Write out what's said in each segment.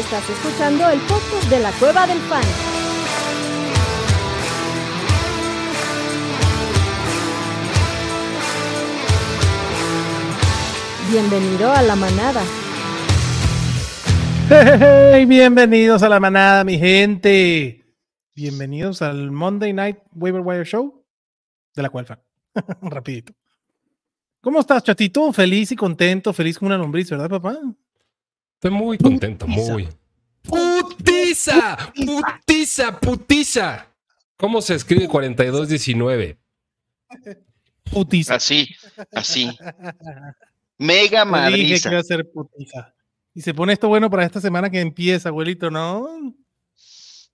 Estás escuchando el podcast de la Cueva del Fan. Bienvenido a la manada. Hey, bienvenidos a la manada, mi gente. Bienvenidos al Monday Night Waiver Wire Show de la cual fan. Rapidito. ¿Cómo estás, chatito? Feliz y contento, feliz como una lombriz, ¿verdad, papá? Estoy muy contento, muy. ¡Putiza! ¡Putiza! ¡Putiza! ¿Cómo se escribe 4219? Putiza. Así, así. Mega Te dije que iba a ser putiza. Y se pone esto bueno para esta semana que empieza, abuelito, ¿no?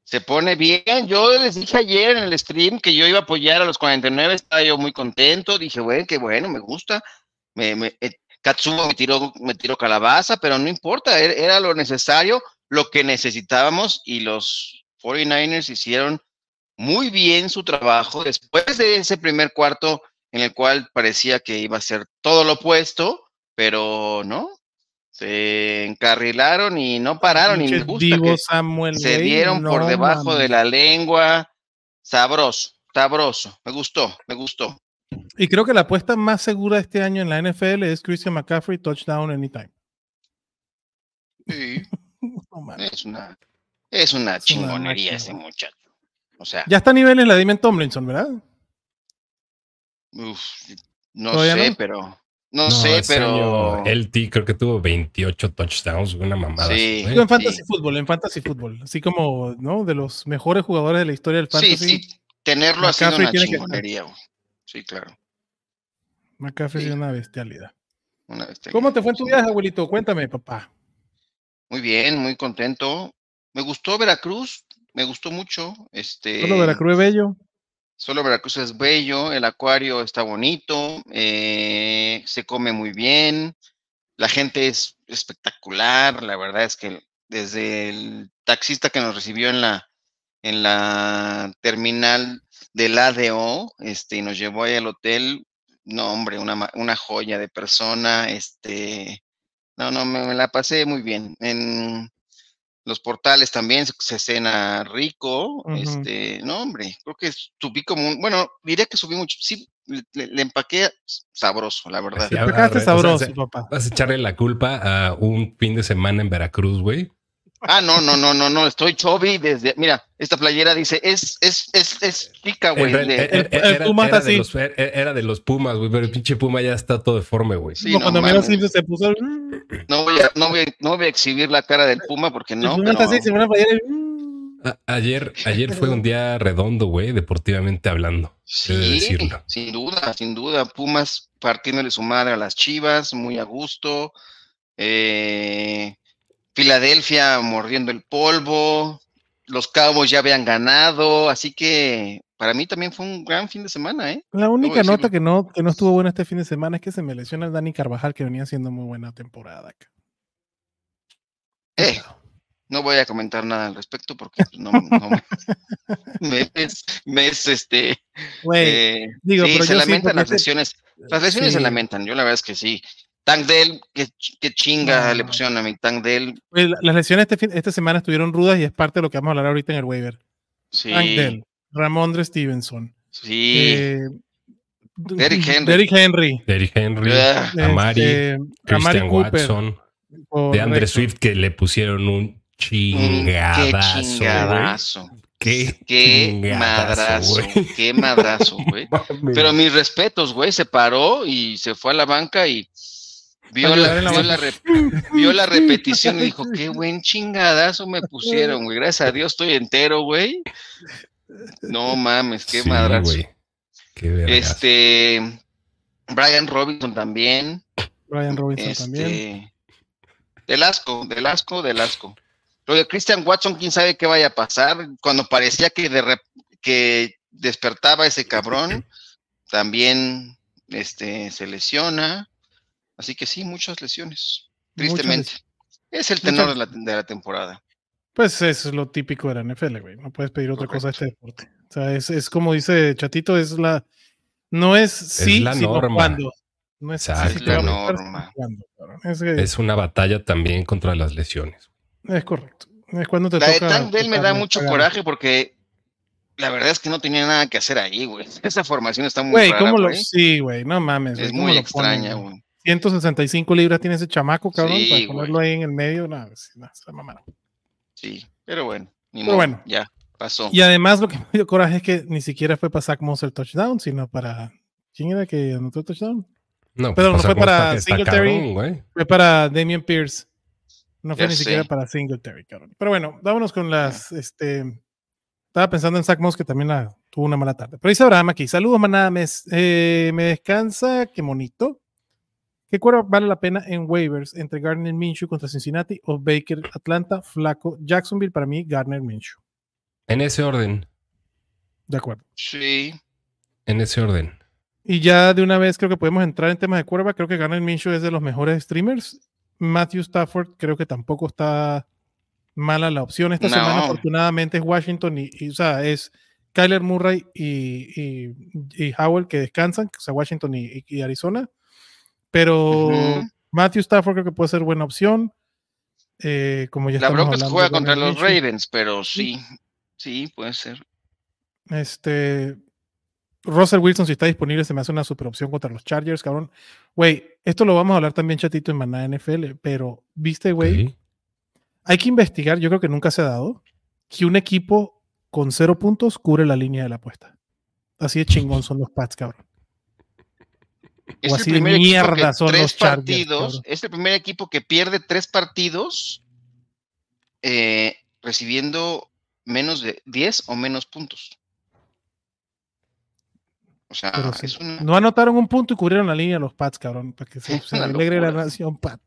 Se pone bien. Yo les dije ayer en el stream que yo iba a apoyar a los 49. Estaba yo muy contento. Dije, bueno, qué bueno, me gusta. Me, me, Katsumo me tiró, me tiró calabaza, pero no importa. Era, lo necesario, lo que necesitábamos. Y los 49ers hicieron muy bien su trabajo después de ese primer cuarto en el cual parecía que iba a ser todo lo opuesto, pero no. Se encarrilaron y no pararon. Y me gusta que Samuel, se dieron por debajo de la lengua. Sabroso, sabroso. Me gustó, me gustó. Y creo que la apuesta más segura este año en la NFL es Christian McCaffrey, touchdown anytime. No mames. Es una, es una Es chingonería ese muchacho. O sea, Ya está a niveles la Damien Tomlinson, ¿verdad? uf, no ¿Todavía sé, no? pero no, sé, pero El T creo que tuvo 28 touchdowns, una mamada. Sí. así, en fantasy sí. fútbol, en fantasy fútbol, así como, ¿no? De los mejores jugadores de la historia del sí, fantasy. sí, tenerlo ha sido McCaffrey una que chingonería. güey. Sí, claro. McCaffrey Sí. es una bestialidad. una. ¿Cómo te fue en tu viaje, abuelito? Cuéntame, papá. Muy bien, muy contento. Me gustó Veracruz, me gustó mucho. Este, Solo Veracruz es bello. Solo Veracruz es bello, el acuario está bonito, eh, se come muy bien, la gente es espectacular, la verdad es que desde el taxista que nos recibió en la, en la terminal del ADO, este, y nos llevó ahí al hotel, no hombre, una, ma- una joya de persona, este, no, no, me, me la pasé muy bien. En los portales también se, cena rico, este, no hombre, creo que subí como un, bueno, diría que subí mucho, sí, le, le- empaqué sabroso, la verdad. Sí, Te a- a- pegaste o sea, sabroso, papá. Vas a echarle la culpa a un fin de semana en Veracruz, güey. Ah, no, no, no, no, no, estoy chubby desde, mira, esta playera dice, es, es, es, es chica, güey, En real- de- el era, Puma era de los, era de los Pumas, güey, pero el pinche Puma ya está todo deforme, güey. sí, no, cuando Mero Simpson se puso. el- no voy a, no voy, a- no voy a exhibir la cara del Puma porque el no, Puma está pero- así, se pone a el- A- ayer, ayer fue un día redondo, güey, deportivamente hablando. de Sí, decirlo. sin duda, sin duda. Pumas partiéndole su madre a las Chivas, muy a gusto. Eh, Filadelfia mordiendo el polvo. Los Cabos ya habían ganado, así que para mí también fue un gran fin de semana, ¿eh? La única nota que no, que no estuvo buena este fin de semana es que se me lesiona el Dani Carvajal, que venía haciendo muy buena temporada. acá. Eh, no voy a comentar nada al respecto porque pues, no, no me, es, me es, este eh, digo, sí, pero se sí, lamentan las lesiones. Las lesiones se lamentan, yo la verdad es que sí. Tank Dell, qué, ch- qué chinga le pusieron a mi Tank Dell. las lesiones este fin- esta semana estuvieron rudas y es parte de lo que vamos a hablar ahorita en el waiver. Sí, Tank Dell, Ramondre Stevenson, sí. eh, Derrick Henry. Derrick Henry, Derrick Henry, Amari, este, Amari Christian Cooper, Watson, de. Andre Swift, que le pusieron un mm, qué chingadazo, chingadazo. Qué, Qué chingadazo, madrazo. Qué madrazo, güey. Pero mis respetos, güey, se paró y se fue a la banca y vio la, llorar en la vio, banca. la rep- vio la repetición y dijo, qué buen chingadazo me pusieron, güey. Gracias a Dios estoy entero, güey. No mames, qué Sí, madrazo. güey. Qué. Este, Brian Robinson también. Brian Robinson también. Este, del asco, del asco, del asco. Lo de Christian Watson, quién sabe qué vaya a pasar. Cuando parecía que, de rep- que despertaba ese cabrón, también este, se lesiona. Así que sí, muchas lesiones, Muchas tristemente. Es el tenor de la, de la temporada. Pues eso es lo típico de la NFL, güey. No puedes pedir otra cosa a este deporte. O sea, es, es como dice Chatito, es la. No es sí, la sino norma. cuándo. No es a la norma. Es que- Es una batalla también contra las lesiones. Es correcto. Es cuando te La de toca. Tank Dell me da mucho coraje porque la verdad es que no tenía nada que hacer ahí, güey. Esa formación está muy Güey, rara, ¿cómo lo.? güey. Sí, güey, no mames. güey, Es ¿cómo muy extraña, ponen, güey. 165 libras tiene ese chamaco, cabrón, Sí, para güey. ponerlo ahí en el medio. No, sí, no, se la mamaron. Sí, pero bueno, ni Pero modo, bueno. ya pasó. Y además, lo que me dio coraje es que ni siquiera fue para Zach Moss el touchdown, sino para. ¿Quién era que anotó el touchdown? No, Pero no pues, fue ¿cómo para Singletary. cabrón? Fue para Damian Pierce. No fue Ya ni sé. siquiera para Singletary, cabrón. Pero bueno, vámonos con las. Este, estaba pensando en Zach Moss, que también la, tuvo una mala tarde. Pero dice Abraham aquí: Saludos, manada. Me, eh, me descansa, qué bonito. ¿Qué cuero vale la pena en waivers entre Gardner Minshew contra Cincinnati o Baker Atlanta, Flaco, Jacksonville? Para mí, Gardner Minshew. En ese orden. De acuerdo. Sí, En ese orden. Y ya de una vez creo que podemos entrar en temas de curva. Creo que Garner Minshew es de los mejores streamers. Matthew Stafford creo que tampoco está mala la opción. Esta No. semana afortunadamente es Washington y, y, o sea, es Kyler Murray y, y- y Howell que descansan, o sea, Washington y, y- y Arizona. Pero Ujú. Matthew Stafford creo que puede ser buena opción. Eh, como ya la estamos bronca es que juega contra los. Ravens, pero sí, sí, puede ser. Este. Russell Wilson, si está disponible, se me hace una super opción contra los Chargers, cabrón. Güey, esto lo vamos a hablar también, chatito, en Maná NFL, pero, viste, güey, Sí. hay que investigar, yo creo que nunca se ha dado, que un equipo con cero puntos cubre la línea de la apuesta. Así de chingón son los Pats, cabrón. Es O el así de primer equipo mierda que son tres los Chargers, partidos, cabrón. es el primer equipo que pierde tres partidos eh, recibiendo menos de 10 o menos puntos. O sea, sí, es una, No anotaron un punto y cubrieron la línea los Pats, cabrón, para que se, se alegre la nación Pat.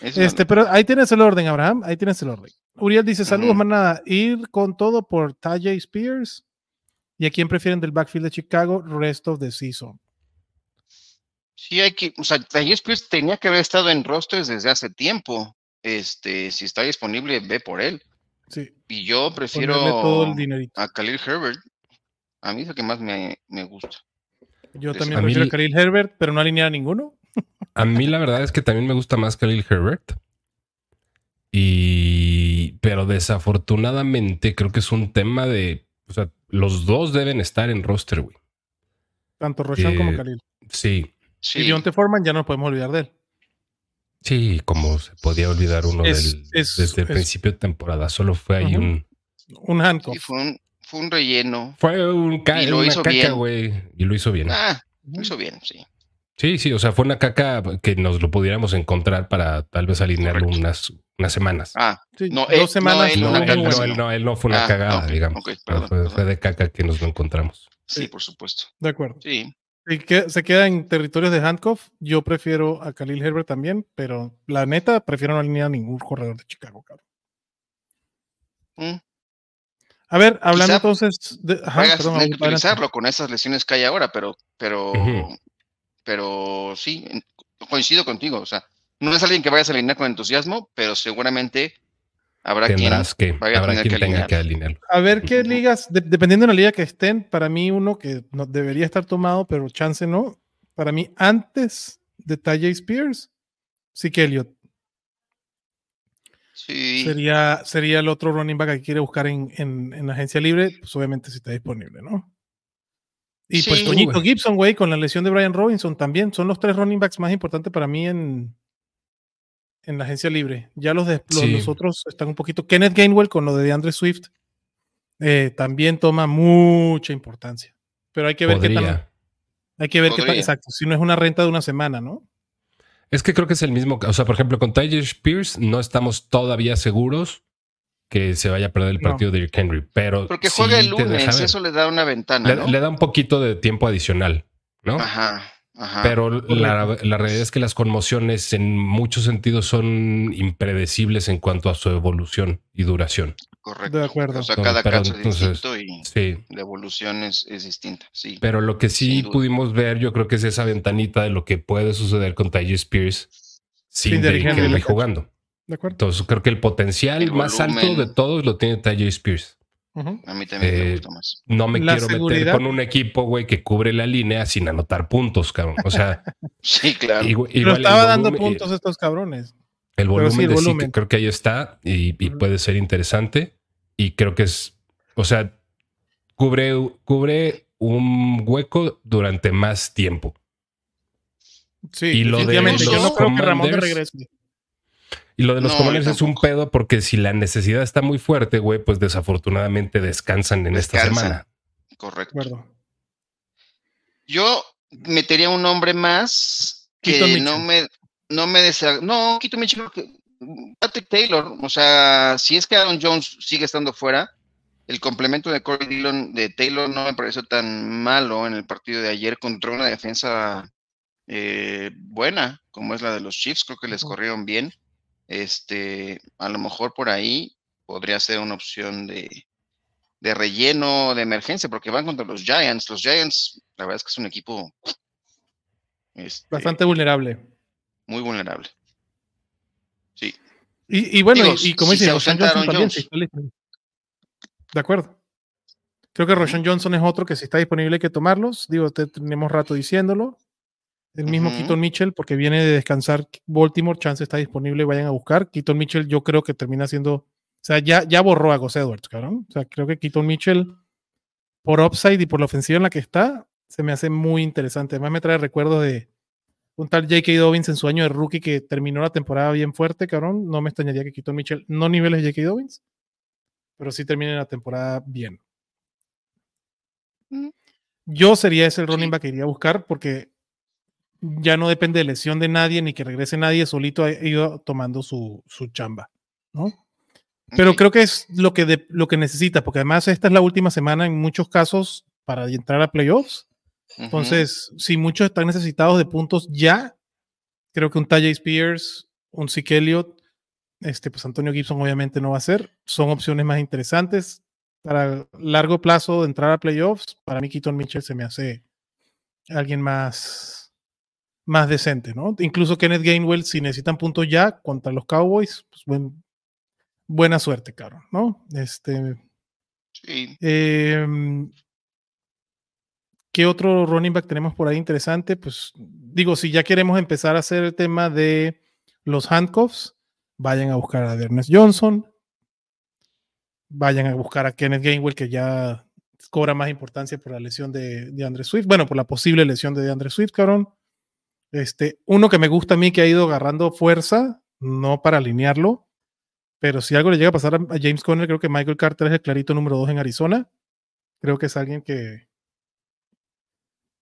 es una Este, pero ahí tienes el orden, Abraham. Ahí tienes el orden. Uriel dice: Saludos, Ujú. manada. Ir con todo por Tajay Spears. ¿Y a quién prefieren del backfield de Chicago? Rest of the season. Sí, hay que, o sea, Tyjae Spears tenía que haber estado en rosters desde hace tiempo. Este, si está disponible, ve por él. Sí. Y yo prefiero todo el dinerito. a Khalil Herbert. A mí es el que más me, me gusta. Yo también A mí prefiero a Khalil Herbert, pero no alinear a ninguno. A mí la verdad es que también me gusta más Khalil Herbert. Y pero desafortunadamente creo que es un tema de, o sea, los dos deben estar en roster, güey. Tanto Roshan como Eh, Khalil. Sí, Sí, Y Dionte Foreman ya no nos podemos olvidar de él. sí, como se podía olvidar uno Es- del- es- desde el es- principio de temporada. Solo fue ahí un Un handcuff. sí, fue un, fue un relleno. fue un ca- Y lo una hizo caca, bien. güey, y lo hizo bien. Ah, lo hizo bien, sí. Sí, sí, o sea, fue una caca que nos lo pudiéramos encontrar para tal vez alinearlo unas, unas semanas. Ah, Sí, No, dos él- no, semanas. él no, muy él, no, él no, él no fue una Ah, cagada, digamos. ok, pero perdón, fue, perdón. fue de caca que nos lo encontramos. sí, Sí. por supuesto. De acuerdo. Sí. Y que se queda en territorios de handcuff. Yo prefiero a Khalil Herbert también, pero la neta prefiero no alinear a ningún corredor de Chicago, cabrón. Mm. A ver, hablando Quizá entonces de. Ajá, perdón, utilizarlo con esas lesiones que hay ahora, pero, pero, Ujú. pero sí, coincido contigo. O sea, no es alguien que vayas a alinear con entusiasmo, pero seguramente habrá quien Tendrás que, habrá tener quien que tenga que alinearlo. A ver qué ligas, de- dependiendo de la liga que estén, para mí uno que no, debería estar tomado, pero chance no. Para mí, antes de Tajay Spears, sí que Elliot Sí, sería, sería el otro running back que quiere buscar en, en, en agencia libre, pues obviamente si está disponible, ¿no? Y pues Toñito. Gibson, güey, con la lesión de Brian Robinson también, son los tres running backs más importantes para mí en, en la agencia libre. Ya los, de, los, Sí. los otros están un poquito. Kenneth Gainwell con lo de DeAndre Swift eh, también toma mucha importancia. Pero hay que ver qué Podría. hay que ver qué Podría. exacto, si no es una renta de una semana, ¿no? Es que creo que es el mismo. O sea, por ejemplo, con Tyler Spears no estamos todavía seguros que se vaya a perder el No. partido de Rick Henry, pero porque sí juega el lunes, eso le da una ventana, le, ¿no? le da un poquito de tiempo adicional, ¿no? Ajá, ajá. Pero la, la realidad es que las conmociones en muchos sentidos son impredecibles en cuanto a su evolución y duración. correcto. de acuerdo. O sea, cada pero caso es entonces- distinto y Sí. la evolución es, es distinta. Sí. Pero lo que sí pudimos ver, yo creo que es esa ventanita de lo que puede suceder con Tyler Spears sin, Sin Derrick Derrick Henry, Henry le cacho. jugando. ¿De acuerdo? Entonces creo que el potencial El más alto de todos lo tiene Tyler Spears. A mí también me Eh, gusta más. No me La quiero seguridad. meter con un equipo, güey, que cubre la línea sin anotar puntos, cabrón. O sea, Sí, claro. igu- igual, Pero estaba dando puntos estos cabrones. El volumen sí, el de sí, que creo que ahí está y, y puede ser interesante. Y creo que es, o sea, cubre, cubre un hueco durante más tiempo. Sí, Y lo de. Yo no creo que Ramón regrese. Y lo de los No, commanders es un pedo porque si la necesidad está muy fuerte, güey, pues desafortunadamente descansan en esta semana. Correcto. Yo metería un nombre más que no me, no me desa- No, Quito Mitchell, Patrick Taylor. O sea, si es que Aaron Jones sigue estando fuera, el complemento de Corey Dillon de Taylor no me pareció tan malo en el partido de ayer contra una defensa eh, buena, como es la de los Chiefs. Creo que les corrieron bien. Este, a lo mejor por ahí podría ser una opción de, de relleno de emergencia, porque van contra los Giants. Los Giants, la verdad es que es un equipo este, Bastante vulnerable. muy vulnerable. Sí, Y, y bueno, Digo, y, y como si dice Roshan Johnson también. De acuerdo. Creo que Roshan Johnson es otro que si está disponible hay que tomarlos. Digo, te- tenemos rato diciéndolo. El mismo Ujú. Keaton Mitchell, porque viene de descansar Baltimore, chance está disponible, vayan a buscar. Keaton Mitchell, yo creo que termina siendo. O sea, ya, ya borró a Gus Edwards, cabrón. O sea, creo que Keaton Mitchell, por upside y por la ofensiva en la que está, se me hace muy interesante. Además, me trae recuerdos de un tal J.K. Dobbins en su año de rookie que terminó la temporada bien fuerte, cabrón. No me extrañaría que Keaton Mitchell, no niveles de J.K. Dobbins, pero sí termine la temporada bien. Yo sería ese el running back que iría a buscar porque ya no depende de lesión de nadie ni que regrese nadie, solito ha ido tomando su, su chamba, ¿no? Pero creo que es lo que, de- lo que necesita, porque además esta es la última semana en muchos casos para entrar a playoffs. Ujú. Entonces, si muchos están necesitados de puntos ya, creo que un Tajay Spears, un Elliott, este, pues Antonio Gibson obviamente no va a ser. Son opciones más interesantes. Para largo plazo de entrar a playoffs, para mí Keaton Mitchell se me hace alguien más, más decente, ¿no? Incluso Kenneth Gainwell, si necesitan puntos ya contra los Cowboys, pues buen- buena suerte, cabrón, ¿no? Este, Sí. Em, ¿Qué otro running back tenemos por ahí interesante? Pues digo, si ya queremos empezar a hacer el tema de los handcuffs, vayan a buscar a Ernest Johnson, vayan a buscar a Kenneth Gainwell, que ya cobra más importancia por la lesión de, de Andre Swift, bueno, por la posible lesión de Andre Swift, cabrón. Este, uno que me gusta a mí que ha ido agarrando fuerza, no para alinearlo, pero si algo le llega a pasar a, James Conner, creo que Michael Carter es el clarito número dos en Arizona. Creo que es alguien que,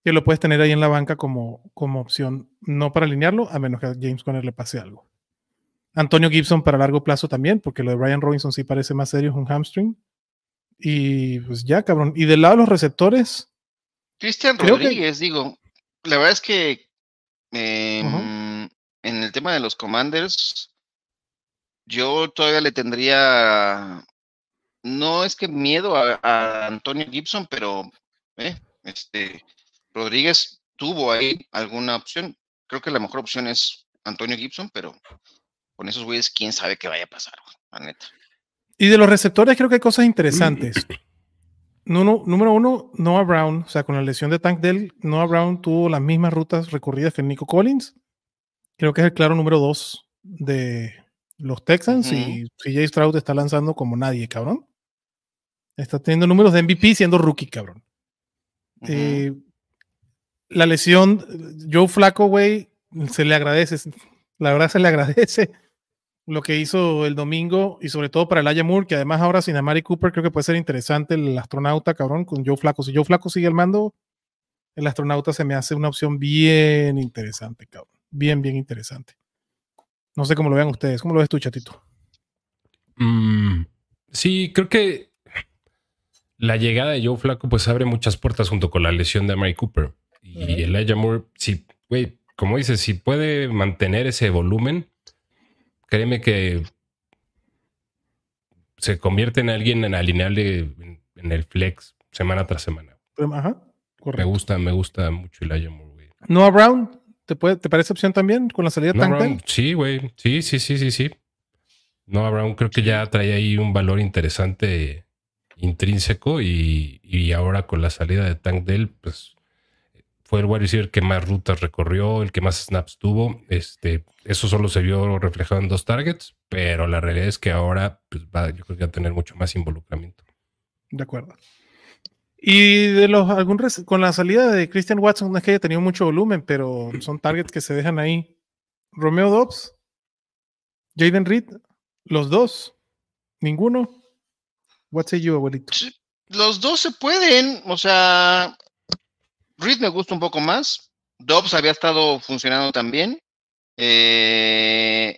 que lo puedes tener ahí en la banca como, como opción, no para alinearlo, a menos que a James Conner le pase algo. Antonio Gibson para largo plazo también, porque lo de Brian Robinson sí parece más serio, es un hamstring. Y pues ya, cabrón. Y del lado de los receptores, Cristian Creo que- Rodríguez, digo, la verdad es que em, en el tema de los Commanders, yo todavía le tendría, no es que miedo a, a Antonio Gibson, pero eh, este Rodríguez tuvo ahí alguna opción. Creo que la mejor opción es Antonio Gibson, pero con esos güeyes, quién sabe qué vaya a pasar, la neta. Y de los receptores creo que hay cosas interesantes. Número, número uno, Noah Brown, o sea, con la lesión de Tank Dell, Noah Brown tuvo las mismas rutas recorridas que Nico Collins. Creo que es el claro número dos de los Texans y CJ Stroud está lanzando como nadie, cabrón. Está teniendo números de MVP siendo rookie, cabrón. Eh, la lesión, Joe Flaco, güey, se le agradece. La verdad se le agradece lo que hizo el domingo y sobre todo para el Aya Moore, que además ahora sin Amari Cooper creo que puede ser interesante el astronauta, cabrón, con Joe Flaco. Si Joe Flaco sigue al mando, el astronauta se me hace una opción bien interesante, cabrón. Bien, bien interesante. No sé cómo lo vean ustedes. ¿Cómo lo ves tú, chatito? Mm, sí, creo que la llegada de Joe Flaco pues abre muchas puertas junto con la lesión de Amari Cooper. Y Ujú. Elijah Moore, sí, güey, como dices, si puede mantener ese volumen, créeme que se convierte en alguien en alineable en, en el flex semana tras semana. Ajá, Me correcto. gusta, me gusta mucho Elijah Moore, güey. Noah Brown, ¿te, puede, ¿te parece opción también con la salida de Tank Brown, sí, güey. Sí, sí, sí, sí, sí. Noah Brown creo que ya trae ahí un valor interesante intrínseco y, y ahora con la salida de Tank Dell, pues fue el wide receiver que más rutas recorrió, el que más snaps tuvo. Este, eso solo se vio reflejado en dos targets, pero la realidad es que ahora pues, va, yo creo que va a tener mucho más involucramiento. De acuerdo. Y de los algún con la salida de Christian Watson, no es que haya tenido mucho volumen, pero son targets que se dejan ahí. Romeo Dobbs, Jaden Reed, los dos, ninguno. What say you, abuelito? Los dos se pueden, o sea, Reed me gusta un poco más. Dobbs había estado funcionando también. Eh,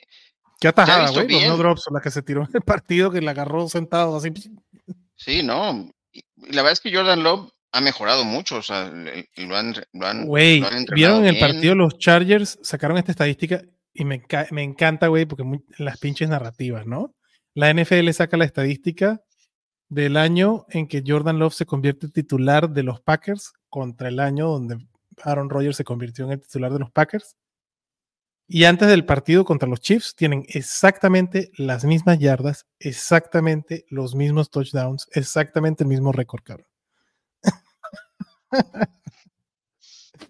Qué atajada, güey. Los bien. no drops, la que se tiró en el partido, que la agarró sentado así. sí, no. Y la verdad es que Jordan Love ha mejorado mucho, o sea, lo han, lo han- lo vieron el bien. partido los Chargers, sacaron esta estadística y me, me encanta, güey, porque muy- las pinches narrativas, ¿no? La NFL saca la estadística del año en que Jordan Love se convierte en titular de los Packers contra el año donde Aaron Rodgers se convirtió en el titular de los Packers. Y antes del partido contra los Chiefs tienen exactamente las mismas yardas, exactamente los mismos touchdowns, exactamente el mismo récord, cabrón.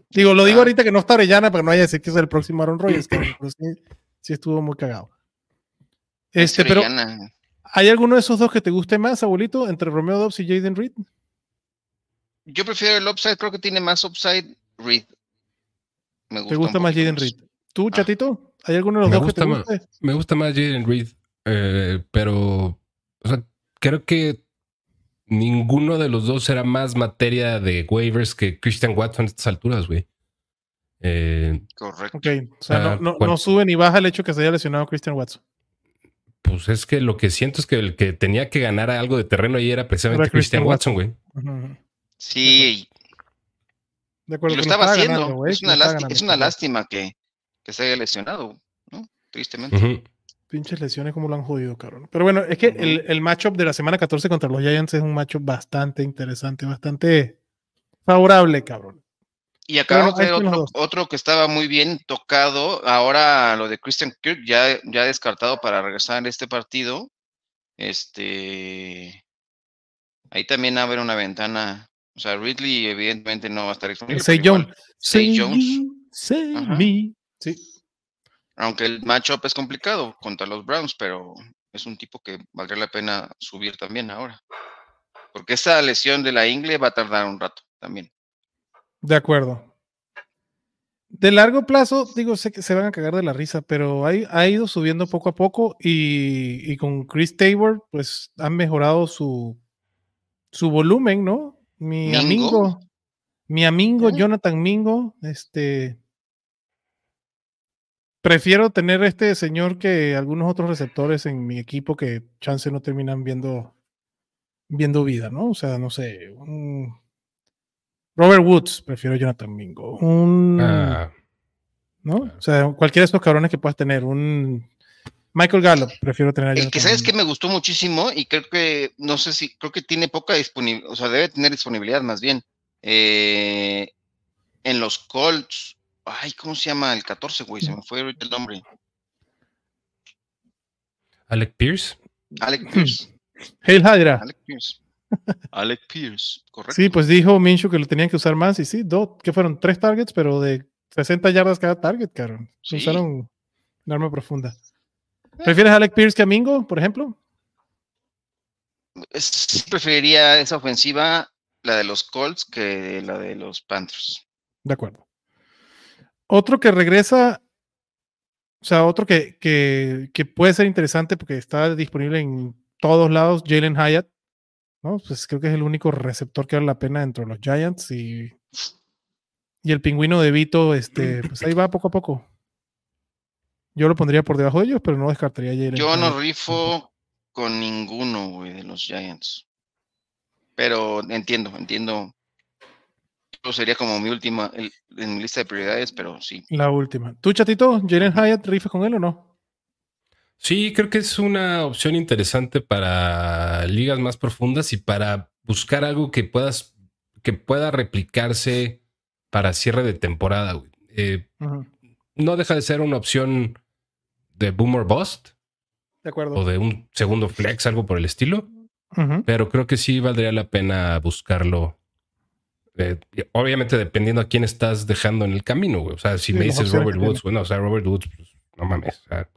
Digo, lo digo Ah. ahorita que no está Orellana para que no vaya a decir que es el próximo Aaron Rodgers, pero sí, sí estuvo muy cagado. Este, pero. ¿Hay alguno de esos dos que te guste más, abuelito, entre Romeo Dobbs y Jaden Reed? Yo prefiero el upside, creo que tiene más upside Reed. Me ¿Te un gusta más Jaden Reed? ¿Tú, chatito? ¿Hay alguno de los Me dos que te gusta más. guste? Me gusta más Jaden Reed, eh, pero o sea, creo que ninguno de los dos era más materia de waivers que Christian Watson a estas alturas, güey. Eh, Correcto. Ok, o sea, Ah, no, no, ¿cuál? no sube ni baja el hecho que se haya lesionado Christian Watson. Pues es que lo que siento es que el que tenía que ganar algo de terreno ahí era precisamente Era Christian Christian Watson, güey. Sí, De y acuerdo. lo que estaba haciendo. ganando, es, una lo estaba lásti- ganando, es una lástima que, que se haya lesionado, ¿no? Tristemente. Pinches lesiones como lo han jodido, cabrón. Pero bueno, es que el, el matchup de la semana 14 contra los Giants es un matchup bastante interesante, bastante favorable, cabrón. Y acabamos de ver otro, otro que estaba muy bien tocado. Ahora lo de Christian Kirk ya, ya descartado para regresar a este partido. Este. Ahí también abre una ventana. O sea, Ridley evidentemente no va a estar disponible. Say Jones. Say Jones. say me. Sí. Aunque el matchup es complicado contra los Browns, pero es un tipo que valdría la pena subir también ahora. Porque esa lesión de la ingle va a tardar un rato también. De acuerdo. De largo plazo, digo, sé que se van a cagar de la risa, pero ha, ha ido subiendo poco a poco y, y con Chris Tabor, pues han mejorado su, su volumen, ¿no? Mi Mingo. amigo, mi amigo. Jonathan Mingo, este. Prefiero tener este señor que algunos otros receptores en mi equipo que chance no terminan viendo, viendo vida, ¿no? O sea, no sé. un- Robert Woods, prefiero Jonathan Mingo. Un, Ah, ¿no? O sea, cualquiera de estos cabrones que puedas tener. Un Michael Gallup, prefiero tener a El que sabes que me gustó muchísimo y creo que, no sé si, creo que tiene poca disponibilidad, o sea, debe tener disponibilidad más bien. Eh, en los Colts, ay, ¿cómo se llama? El 14, güey, se me fue ahorita el nombre. Alec Pierce. Alec Pierce. Hail Hydra. Alec Pierce. Alec Pierce, correcto. Sí, pues dijo Minshew que lo tenían que usar más y sí, dos, que fueron tres targets, pero de 60 yardas cada target, cabrón. Sí. Usaron un arma profunda. ¿Prefieres a Alec Pierce que a Mingo, por ejemplo? Es- preferiría esa ofensiva, la de los Colts, que la de los Panthers. De acuerdo. Otro que regresa, o sea, otro que, que, que puede ser interesante porque está disponible en todos lados, Jalen Hyatt, ¿no? Pues creo que es el único receptor que vale la pena dentro de los Giants y, y el pingüino de Vito, este, pues ahí va poco a poco. Yo lo pondría por debajo de ellos, pero no descartaría a Jalen Yo no rifo con ninguno, güey, de los Giants. Pero entiendo, entiendo. Eso sería como mi última, el- en mi lista de prioridades, pero sí. La última. ¿Tú, chatito, Jalen Hyatt, rifas con él o no? Sí, creo que es una opción interesante para ligas más profundas y para buscar algo que puedas que pueda replicarse para cierre de temporada. güey. Eh, no deja de ser una opción de boomer bust De acuerdo. o de un segundo flex, algo por el estilo, pero creo que sí valdría la pena buscarlo Eh, obviamente dependiendo a quién estás dejando en el camino, güey. O sea, si Sí, me dices Robert Woods, bueno, o sea, Robert Woods, pues, no mames. o sea,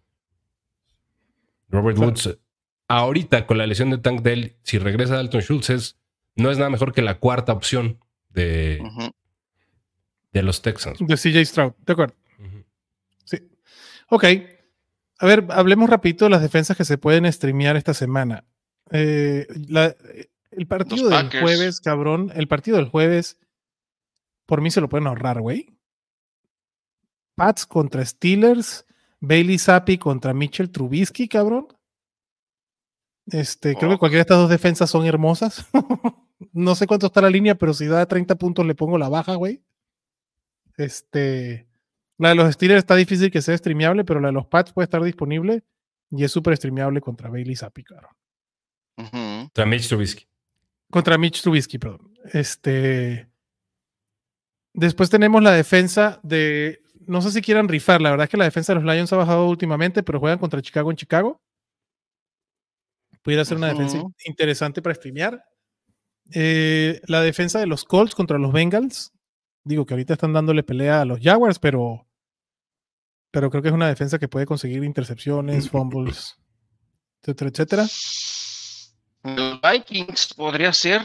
Robert Claro. Woods, ahorita con la lesión de Tank Dell, si regresa Dalton Schultz, es, no es nada mejor que la cuarta opción de, de los Texans. De CJ Stroud, de acuerdo. Sí. Ok. A ver, hablemos rapidito de las defensas que se pueden streamear esta semana. Eh, la- el partido Los del Packers. jueves, cabrón, el partido del jueves, por mí se lo pueden ahorrar, güey. Pats contra Steelers, Bailey Zappi contra Mitchell Trubisky, cabrón. Este, creo que Oh. cualquiera de estas dos defensas son hermosas. no sé cuánto está la línea, pero si da 30 puntos le pongo la baja, güey. Este, la de los Steelers está difícil que sea streameable, pero la de los Pats puede estar disponible y es súper streameable contra Bailey Zappi, cabrón. Contra Mitch Trubisky. Contra Mitch Trubisky, perdón. Este. Después tenemos la defensa de. No sé si quieran rifar. La verdad es que la defensa de los Lions ha bajado últimamente, pero juegan contra Chicago en Chicago. Pudiera ser una defensa interesante para streamear. Eh, la defensa de los Colts contra los Bengals. Digo que ahorita están dándole pelea a los Jaguars, pero. Pero creo que es una defensa que puede conseguir intercepciones, fumbles, etcétera, etcétera. Los Vikings podría ser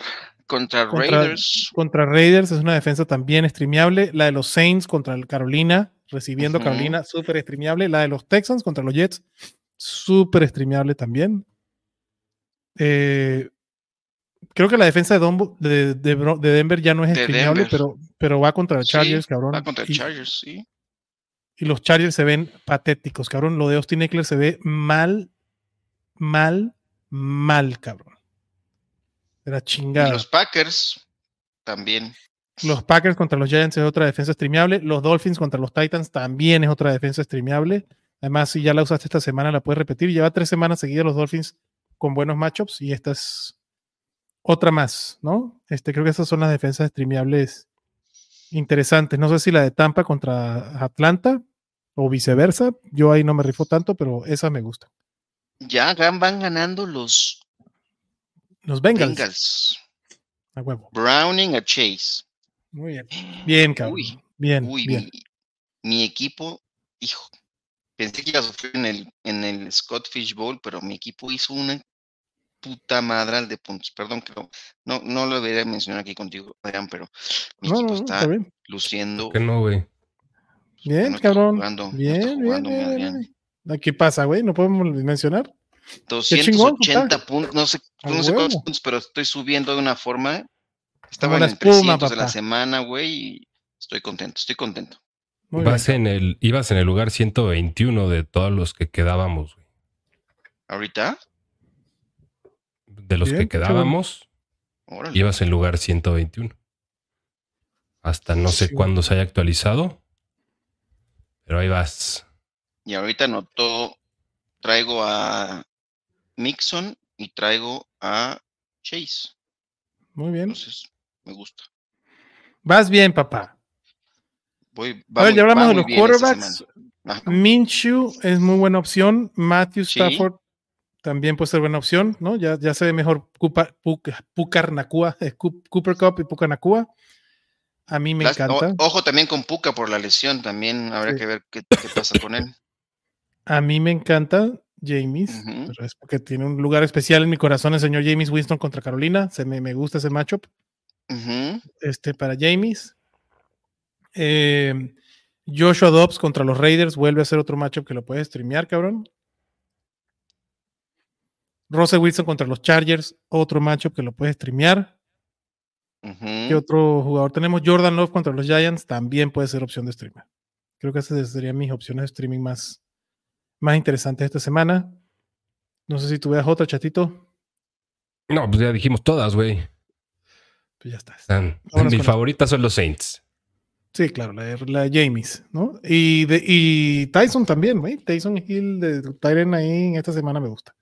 contra, Contra- Raiders. Contra Raiders es una defensa también streameable. La de los Saints contra el Carolina, recibiendo. Carolina, súper streameable. La de los Texans contra los Jets, súper streameable también. Eh, creo que la defensa de, Dombo- de, de Bro- de Denver ya no es streameable, pero, pero va contra Sí, Chargers, cabrón. Va contra y, Chargers, sí. y los Chargers se ven patéticos, cabrón. Lo de Austin Eckler se ve mal, mal, mal, cabrón. De la Y chingada. los Packers también. Los Packers contra los Giants es otra defensa streameable. Los Dolphins contra los Titans también es otra defensa streameable. Además, si ya la usaste esta semana, la puedes repetir. Lleva tres semanas seguidas los Dolphins con buenos matchups y esta es otra más, ¿no? Este, creo que esas son las defensas streameables interesantes. No sé si la de Tampa contra Atlanta o viceversa. Yo ahí no me rifo tanto, pero esa me gusta. Ya van ganando los Los Bengals. Bengals. A huevo. Browning a Chase. Muy bien. Bien, cabrón. Uy, bien, Uy, bien. Mi, mi equipo, hijo, pensé que iba a sufrir en el, en el Scott Fish Bowl, pero mi equipo hizo una puta madral de puntos. Perdón que no, no, no lo debería mencionar aquí contigo, Adrián, pero mi No, equipo no, está está bien. luciendo. ¿Por qué no, güey? Bien, no cabrón. jugando, bien, bien, bien, bien. ¿Qué pasa, güey? ¿No podemos mencionar? chingón, 280 puntos, no sé, no sé cuántos puntos, pero estoy subiendo de una forma. Estaba en el espuma, 300 de la semana, güey, y estoy contento, estoy contento. Muy bien. Vas en el, ibas en el lugar 121 de todos los que quedábamos, güey. Ahorita, De los Bien, que quedábamos, órale. ibas en lugar 121. Hasta no sé Sí. cuándo se haya actualizado. Pero ahí vas. Y ahorita noto, traigo a Mixon y traigo a Chase. Muy bien. Entonces, me gusta. Vas bien, papá. Voy, A ver, muy- ya hablamos va de los quarterbacks. Minshew es muy buena opción. Matthew Sí. Stafford también puede ser buena opción, ¿no? Ya, ya se ve mejor Puka- Nakua, eh, Cooper Cup y Puka Nakua. A mí me Las- o- encanta. ojo también con Puka por la lesión, también habrá Sí. que ver qué, qué pasa con él. A mí me encanta James, pero es porque tiene un lugar especial en mi corazón el señor James Winston contra Carolina. Se me, me gusta ese matchup. Este, para James. Eh, Joshua Dobbs contra los Raiders vuelve a ser otro matchup que lo puedes streamear, cabrón. Russell Wilson contra los Chargers, otro matchup que lo puedes streamear. ¿Qué otro jugador tenemos? Jordan Love contra los Giants, también puede ser opción de streamer. Creo que esas serían mis opciones de streaming más, más interesantes esta semana. No sé si tú veas otra, chatito. No, pues ya dijimos todas, güey. Pues ya estás. Están- Vámonos Mi favorita son los Saints. Sí, claro, la de, la James, ¿no? Y, de, y Tyson también, güey. Tyson Hill de Tyren ahí en esta semana me gusta.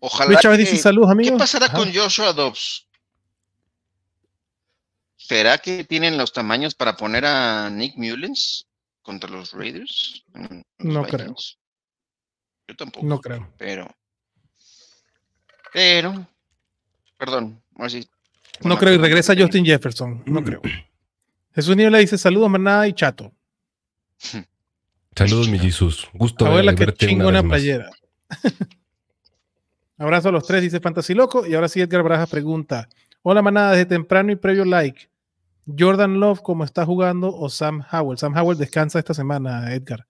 Ojalá. Que- dice saludos, amigo. ¿Qué pasará Ajá. con Joshua Dobbs? ¿Será que tienen los tamaños para poner a Nick Mullens contra los Raiders? Los No creo. Yo tampoco. No creo. Pero. Pero. Perdón. Ahora sí. No creo, y regresa Justin Jefferson. No creo. Jesús Niebla dice: Saludos, manada y chato. Saludos, mi Jesús. Gusto Abuela, que chingona playera. Abrazo a los tres, dice Fantasy Loco. Y ahora sí, Edgar Barajas pregunta: Hola, manada, desde temprano y previo like. ¿Jordan Love cómo está jugando o Sam Howell? Sam Howell descansa esta semana, Edgar.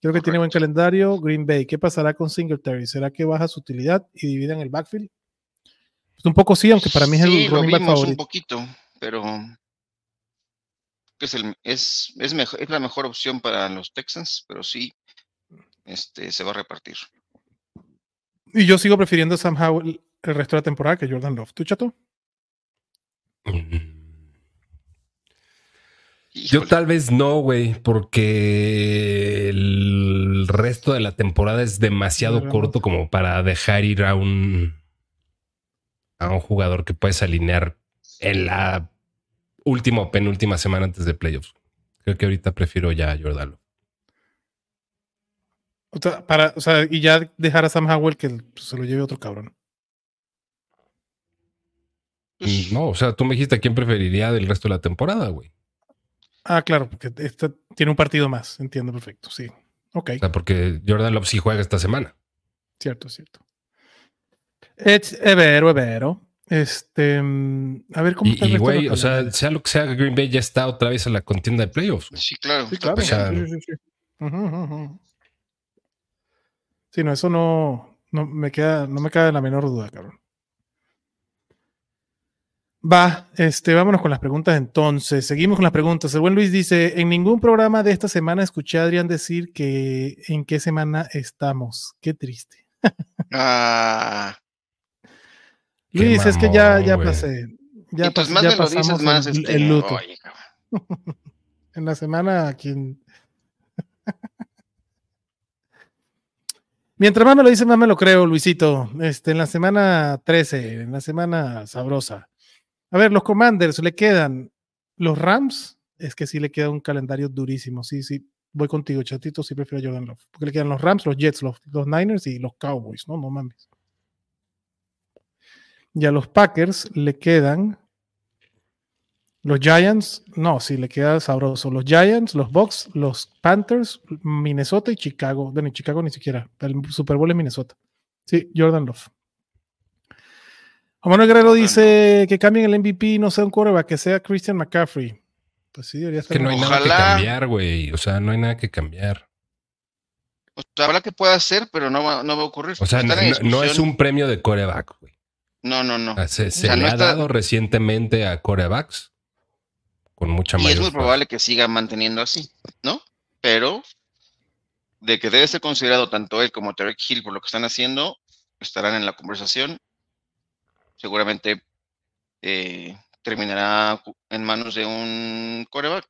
Creo que tiene buen calendario. Green Bay, ¿qué pasará con Singletary? ¿Será que baja su utilidad y dividen el backfield? Pues un poco sí, aunque para mí es Sí, el lo running back vimos un favorito. poquito, pero es, el, es, es, mejor, es la mejor opción para los Texans, pero sí este, se va a repartir. Y yo sigo prefiriendo a Sam Howell el resto de la temporada que Jordan Love. ¿Tú, chato? Yo tal vez no, güey, porque el resto de la temporada es demasiado corto como para dejar ir a un a un jugador que puedes alinear en la última o penúltima semana antes de playoffs. Creo que ahorita prefiero ya a Jordan. Love. O sea, para, o sea, y ya dejar a Sam Howell que pues, se lo lleve otro cabrón. pues, No, o sea, tú me dijiste a quién preferiría del resto de la temporada, güey. Ah, claro, porque este tiene un partido más. Entiendo perfecto, sí. Ok, O sea, porque Jordan Love sí juega esta semana. cierto, cierto. Es, es vero, es vero. Este, mm, a ver cómo está el Y, güey, la o sea, sea lo que sea, Green Bay ya está otra vez en la contienda de playoffs. güey. sí, claro. Sí, claro. o sea, sí, sí, sí. Sí, no, eso no, no me queda, no me cabe la menor duda, cabrón. Va, este, vámonos con las preguntas entonces. Seguimos con las preguntas. El buen Luis dice: En ningún programa de esta semana escuché a Adrián decir que en qué semana estamos. Qué triste. Ah, Luis, es que ya, ya pasé. Ya, pas- más ya me lo dices, pasamos más el, este, el luto. oye, cabrón. En la semana, quien. Mientras más me lo dice, más me lo creo, Luisito. Este, en la semana 13, en la semana sabrosa. A ver, los Commanders le quedan los Rams. Es que sí le queda un calendario durísimo. Sí, sí. Voy contigo, chatito. Sí prefiero a Jordan Love. Porque le quedan los Rams, los Jets, los, los Niners y los Cowboys. No, no mames. Y a los Packers le quedan los Giants, no, sí, le queda sabroso. Los Giants, los Bucks, los Panthers, Minnesota y Chicago. Bueno, Chicago ni siquiera. El Super Bowl en Minnesota. Sí, Jordan Love. Juan Manuel Guerrero dice que cambien el MVP, no sea un quarterback, que sea Christian McCaffrey. Pues sí, debería Es estar. que no hay nada que Ojalá. cambiar, güey. O sea, no hay nada que cambiar. O sea, habrá que pueda hacer, pero no va, no va a ocurrir. O sea, no, es un premio de coreback, güey. No, no, no. Sea, Se, sea, le no ha está- dado recientemente a corebacks con mucha Y mayor es muy probable que siga manteniendo así, ¿no? Pero de que debe ser considerado tanto él como Tarek Hill por lo que están haciendo, estarán en la conversación. Seguramente eh, terminará en manos de un coreback.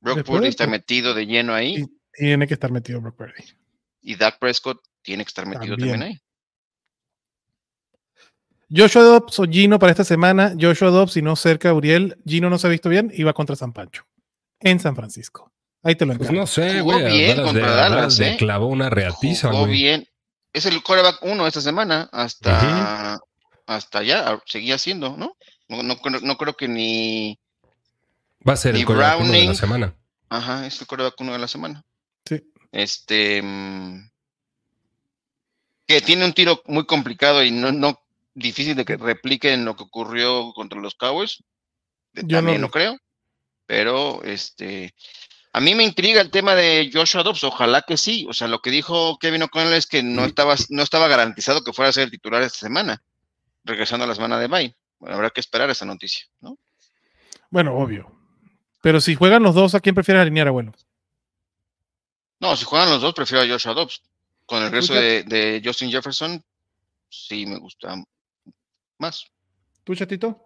Brock Purdy está metido de lleno ahí Y tiene que estar metido Brock Purdy. y Dak Prescott tiene que estar metido También. también, ahí. Joshua Dobbs o Gino para esta semana. Joshua Dobbs, si no cerca Uriel. Gino no se ha visto bien y va contra San Pancho. En San Francisco. Ahí te lo Pues encargo. no sé, Jugó güey. bien Dallas contra de- Dallas, ¿eh? clavó una reatiza, Jugó güey. bien. Es el coreback uno esta semana hasta, hasta allá. Seguía siendo, ¿no? No, no, creo- no creo que ni. Va a ser el coreback uno de la semana. Ajá, es el coreback uno de la semana. Sí. Este. mm, Que tiene un tiro muy complicado y no, no difícil de que repliquen lo que ocurrió contra los Cowboys. Eh, Yo no También no creo. Pero este. A mí me intriga el tema de Joshua Dobbs, ojalá que sí. O sea, lo que dijo Kevin O'Connell es que no estaba, no estaba garantizado que fuera a ser el titular esta semana, regresando a la semana de bye. Bueno, habrá que esperar esa noticia, ¿no? Bueno, obvio. Pero si juegan los dos, ¿a quién prefieres alinear, abuelo? No, si juegan los dos, prefiero a Joshua Dobbs. Con el resto de, de Justin Jefferson, sí me gusta más. ¿Tú, chatito?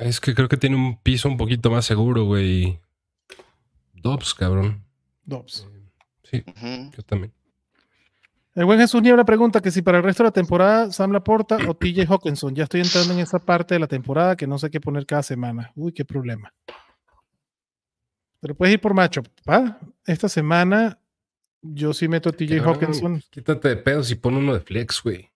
Es que creo que tiene un piso un poquito más seguro, güey. Dobbs, cabrón. Dobbs. Sí, Ujú. yo también. El buen Jesús Niebla pregunta que si para el resto de la temporada Sam Laporta o TJ Hawkinson. Ya estoy entrando en esa parte de la temporada que no sé qué poner cada semana. Uy, qué problema. Pero puedes ir por macho. ¿va? Esta semana yo sí meto a TJ Cabrón, Hawkinson. Quítate de pedos y pon uno de flex, güey.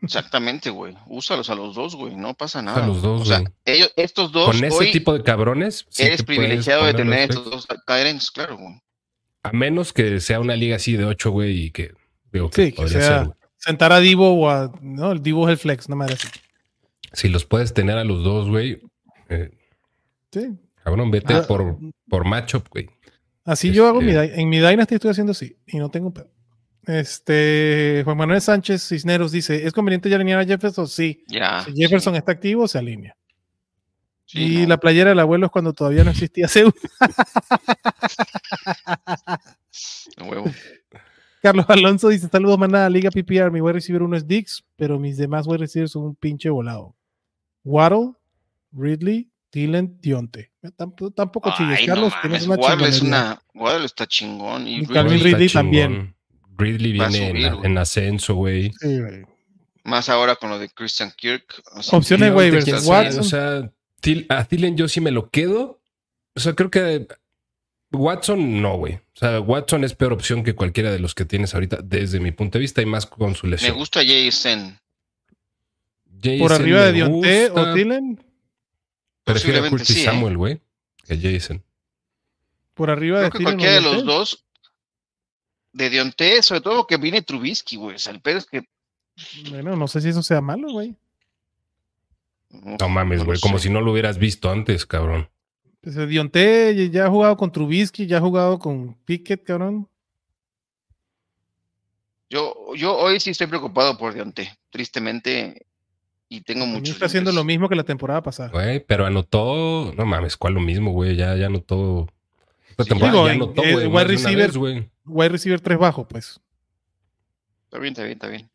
Exactamente, güey. Úsalos a los dos, güey. No pasa nada. A los dos, o sea, güey. ellos, estos dos, Con ese hoy tipo de cabrones, sí eres privilegiado de tener estos dos Tyrants, claro, güey. A menos que sea una liga así de 8, güey, y que digo que Sí, que sea ser, sentar a Divo o a. No, el Divo es el flex, no me así. Si los puedes tener a los dos, güey, eh, Sí. cabrón, vete Ah. por, por matchup, güey. Así yo hago mi, Este- en mi Dynasty estoy haciendo así y no tengo pedo. Este Juan Manuel Sánchez Cisneros dice: ¿Es conveniente ya alinear a Jefferson? Sí. Ya. Si Jefferson está activo, se alinea. sí, y no. la playera del abuelo es cuando todavía no existía Zeus. A huevo. Carlos Alonso dice: Saludos, manada, Liga PPR. Mi wide receiver uno es Dix, pero mis demás wide receivers son un pinche volado. Waddle, Ridley, Dylan, Dionte. Tamp- Tampoco chilles, Ay, no Carlos. tienes una Waddle es una. Waddle está chingón. Y Y Ridley Calvin también. Ridley viene en, subir, güey. en ascenso, güey. Sí, güey. Más ahora con lo de Christian Kirk. o sea, Opciones quién Watson. O sea, a Thielen yo sí me lo quedo. O sea, creo que Watson no, güey. O sea, Watson es peor opción que cualquiera de los que tienes ahorita desde mi punto de vista y más con su me lesión. gusta Jason. Jason Por arriba de me Dionte o Dylan. Prefiero a Curtis sí, ¿eh? Samuel, güey, que Jason. Por arriba de Creo que Thielen o cualquiera de los dos. De Dionte, sobre todo que viene Trubisky, güey. O sea, el pedo es que. Bueno, no sé si eso sea malo, güey. No mames, güey, como si no lo hubieras visto antes, cabrón. Pues el Dionte ya ha jugado con Trubisky, ya ha jugado con Pickett, cabrón. Yo, yo hoy sí estoy preocupado por Dionte, tristemente. Y tengo muchos. está haciendo lo mismo que la temporada pasada. Güey, pero anotó, no mames, ¿cuál lo mismo, güey? Ya, ya anotó. Esta Sí, temporada digo, ya anotó, eh, güey. wide receiver- vez, güey. Wide receiver 3 bajo, pues. Está bien, está bien, está bien.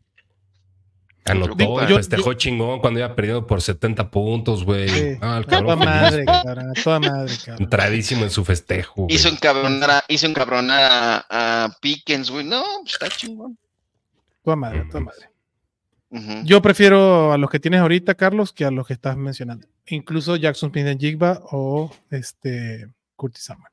Anotó, y Yo- festejó chingón cuando iba perdiendo por 70 puntos, güey. Sí. Ah, toda madre, cabrón. Toda madre, cabrón. Entradísimo en su festejo. Hizo encabronar a, hizo encabronar a, a Pickens, güey. No, pues está chingón. Toda madre, toda madre. Ujú. Yo prefiero a los que tienes ahorita, Carlos, que a los que estás mencionando. Incluso Jackson Smith en Jigba o este Curtis Samuel.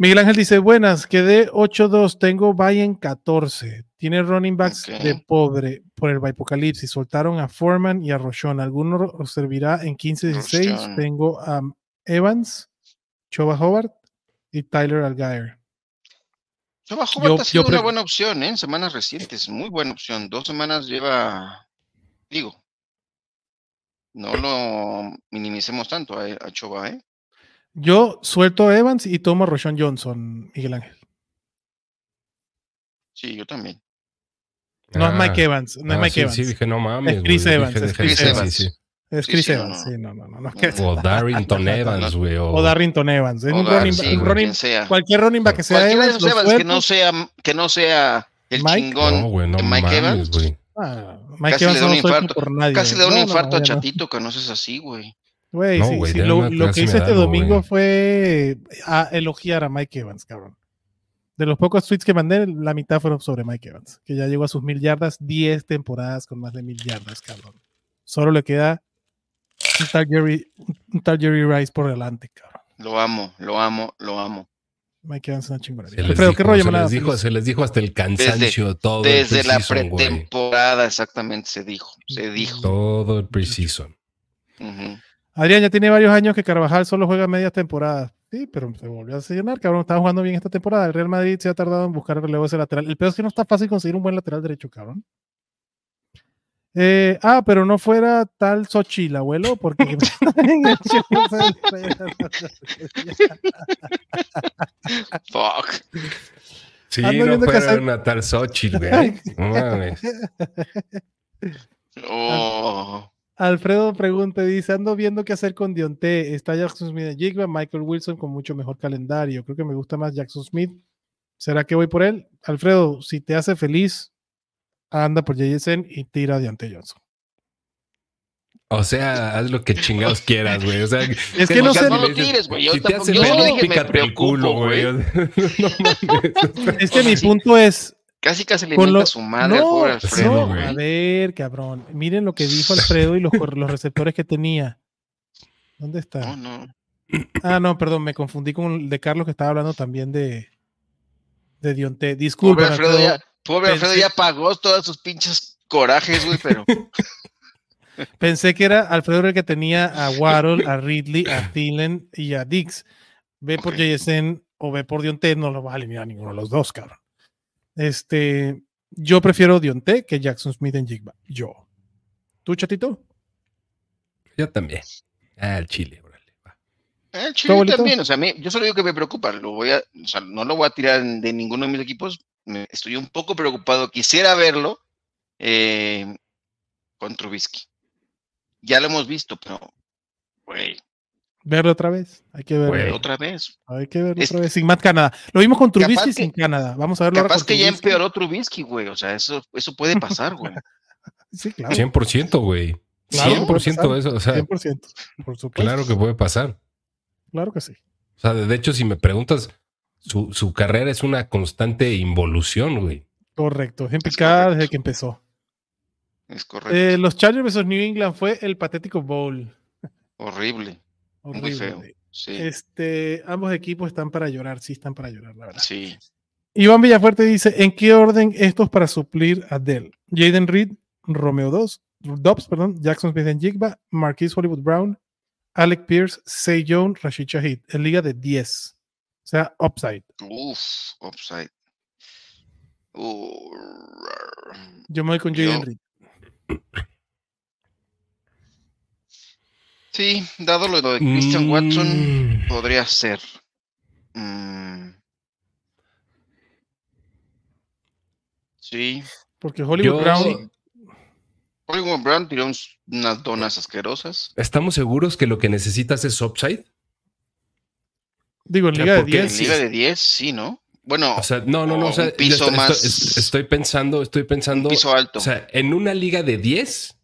Miguel Ángel dice: Buenas, quedé 8-2, tengo bye en 14. Tiene running backs de pobre por el Apocalipsis. Soltaron a Foreman y a Rochon. ¿Alguno os servirá en 15-16? Roschon. Tengo a Evans, Choba Hobart y Tyler Algier. Choba Yo- Hobart ha sido una buena opción, ¿eh? En semanas recientes. Muy buena opción. Dos semanas lleva. Digo. No lo minimicemos tanto a, a Choba, ¿eh? Yo suelto a Evans y tomo a Johnson, Miguel Ángel. Sí, yo también. No es Ah, Mike Evans, no es ah, Mike sí, Evans. Sí, dije, no mames. Es Chris. Evans, Dije, es Chris Evans. sí. Es Chris Evans, no. sí, no, no, no. no, O Darrington Evans, güey. O, o Darrington Evans. Es un Dar- running, sí, un güey, running- quien sea. cualquier running back que sea Cualquiera Evans, Evans que no sea, que no sea el Mike. chingón No, güey, no de Mike mames, Evans. Ah, Mike Casi Evans le da no un lo suelto infarto. por nadie. Casi le da un No, no, infarto a. Chatito que no es así, güey. Güey, No, sí, lo, que me este algo, domingo fue a elogiar a Mike Evans, cabrón. De los pocos tweets que mandé, la mitad fueron sobre Mike Evans, que ya llegó a sus mil yardas, 10 temporadas con más de mil yardas, cabrón. Solo le queda un tal Jerry, un tal Jerry Rice por delante, cabrón. Lo amo, lo amo, lo amo. Mike Evans es una chingonería. Se les, dijo, ¿qué rollo, se, manada? les dijo, se les dijo hasta el cansancio todo Desde el la pretemporada, exactamente, se dijo. Se dijo. Todo el preseason. Ujú. Adrián, ya tiene varios años que Carvajal solo juega medias temporadas. Sí, pero se volvió a llenar, cabrón. Estaba jugando bien esta temporada. El Real Madrid se ha tardado en buscar el relevo de ese lateral. El peor es que no está fácil conseguir un buen lateral derecho, cabrón. Eh, ah, pero no fuera tal Xochitl, abuelo, porque. Fuck. Sí, Ando no fuera hacer- una tal Xochitl, güey. No mames. Oh. Alfredo pregunta, dice, ando viendo qué hacer con Dionte. Está Jackson Smith en Jigba, Michael Wilson con mucho mejor calendario. Creo que me gusta más Jackson Smith. ¿Será que voy por él? Alfredo, si te hace feliz, anda por JSN y tira a Dionte Johnson. O sea, haz lo que chingados quieras, güey. O sea, Es que no sé- No lo tires, güey. Yo Si te yo no feliz, pícate el culo, güey. no. Es que mi punto es, Casi casi le Con mienta lo- a su madre al pobre Alfredo, a ver, cabrón. Miren lo que dijo Alfredo y los, los receptores que tenía. ¿Dónde está? No, no. Ah, no, perdón, me confundí con el de Carlos que estaba hablando también de, de Dionte. Pobre Disculpen, Alfredo, Alfredo. ya, Pobre Alfredo ya pagó todos sus pinches corajes, güey, pero Pensé que era Alfredo el que tenía a Waddle, a Ridley, a Thielen y a Dix. Ve por. JSN o ve por Dionte, no lo vas a eliminar ninguno de los dos, cabrón. Este, yo prefiero Dionte que Jackson Smith en Jigba. Yo. ¿Tú, chatito? Yo también. Ah, el Chile, órale. va. el Chile también, o sea, a mí- yo solo digo que me preocupa, lo voy a, o sea, no lo voy a tirar de ninguno de mis equipos, me- estoy un poco preocupado, quisiera verlo eh, con Trubisky. Ya lo hemos visto, pero, güey, Verlo otra vez. Hay que verlo. Otra vez. Hay que verlo Es- otra vez. Sin Matt Canadá. Lo vimos con Trubisky sin Canadá. Vamos a verlo ahora Capaz con que ya Trubisky. empeoró Trubisky, güey, o sea, eso, eso puede pasar, güey. Sí, claro. 100%, güey. Claro, 100% puede eso. O sea, 100%. Por supuesto. claro que puede pasar. Claro que sí. O sea, de hecho, si me preguntas, su, su carrera es una constante involución, güey. Correcto. Es en Es picada correcto. desde que empezó. Es correcto. Eh, los Chargers vs New England fue el patético bowl. Horrible. Muy Horrible. feo. güey. Sí, Este, ambos equipos están para llorar, sí están para llorar, la verdad. sí. Iván Villafuerte dice: ¿En qué orden estos para suplir a Dell? Jaden Reed, Romeo 2, Dobbs, perdón, Jackson Smith en Jigba, Marquise Hollywood Brown, Alec Pierce, Say Jones, Rashid Shahid, en liga de 10. O sea, upside. Uf. Uh, Yo me voy con Jaden Reed. Sí, dado lo de Christian Watson, Mm, podría ser. Mm. Sí, Porque Hollywood Yo- Brown. Hollywood Brown tiró unas donas asquerosas. ¿Estamos seguros que lo que necesitas es upside? Digo, en liga de porque en En 10. liga sí. de 10, sí, ¿no? Bueno, O sea, no, no, no. O sea, un piso estoy, más- estoy- estoy pensando, estoy un pensando. piso alto. O sea, en una liga de 10,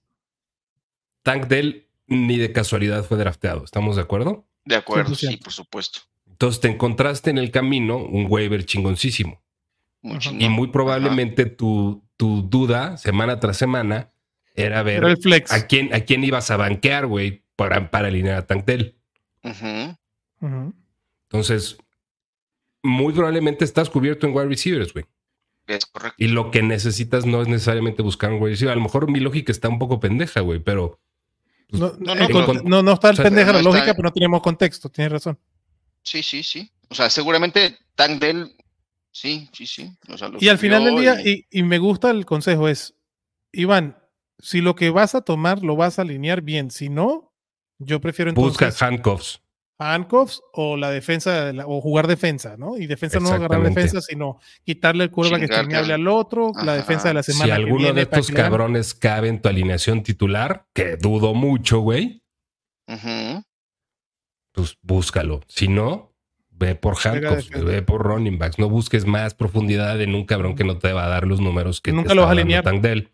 Tank Dell ni de casualidad fue drafteado. ¿Estamos de acuerdo? de acuerdo, sí, 100%. por supuesto. Entonces te encontraste en el camino un waiver chingoncísimo. Muy. Y muy Ajá. probablemente tu, tu duda, semana tras semana, era ver Era el flex. a quién, a quién ibas a banquear, güey, para, para alinear a. Ujú. Ujú. Entonces, muy probablemente estás cubierto en wide receivers, güey. Es correcto. Y lo que necesitas no es necesariamente buscar un wide receiver. A lo mejor mi lógica está un poco pendeja, güey, pero No, No, eh, no, no, no está el o sea, pendeja la no está- lógica, pero no tenemos contexto. Tienes razón. Sí, sí, sí. O sea, seguramente Tank Dell, sí, sí, sí. O sea, lo Y al final del día, y- y, y me gusta el consejo, es, Iván, si lo que vas a tomar lo vas a alinear bien, si no, yo prefiero busca entonces handcuffs. Handcuffs o la defensa, la- o jugar defensa, ¿no? Y defensa no agarrar defensa, sino quitarle el curva que exterminable al- otro, la defensa de la semana Si que alguno viene de estos cabrones cabe en tu alineación titular, que dudo mucho, güey, pues búscalo. Si no, ve por handcuffs, ve por running backs. No busques más profundidad en un cabrón que no te va a dar los números que Nunca te lo está vas a dando alinear.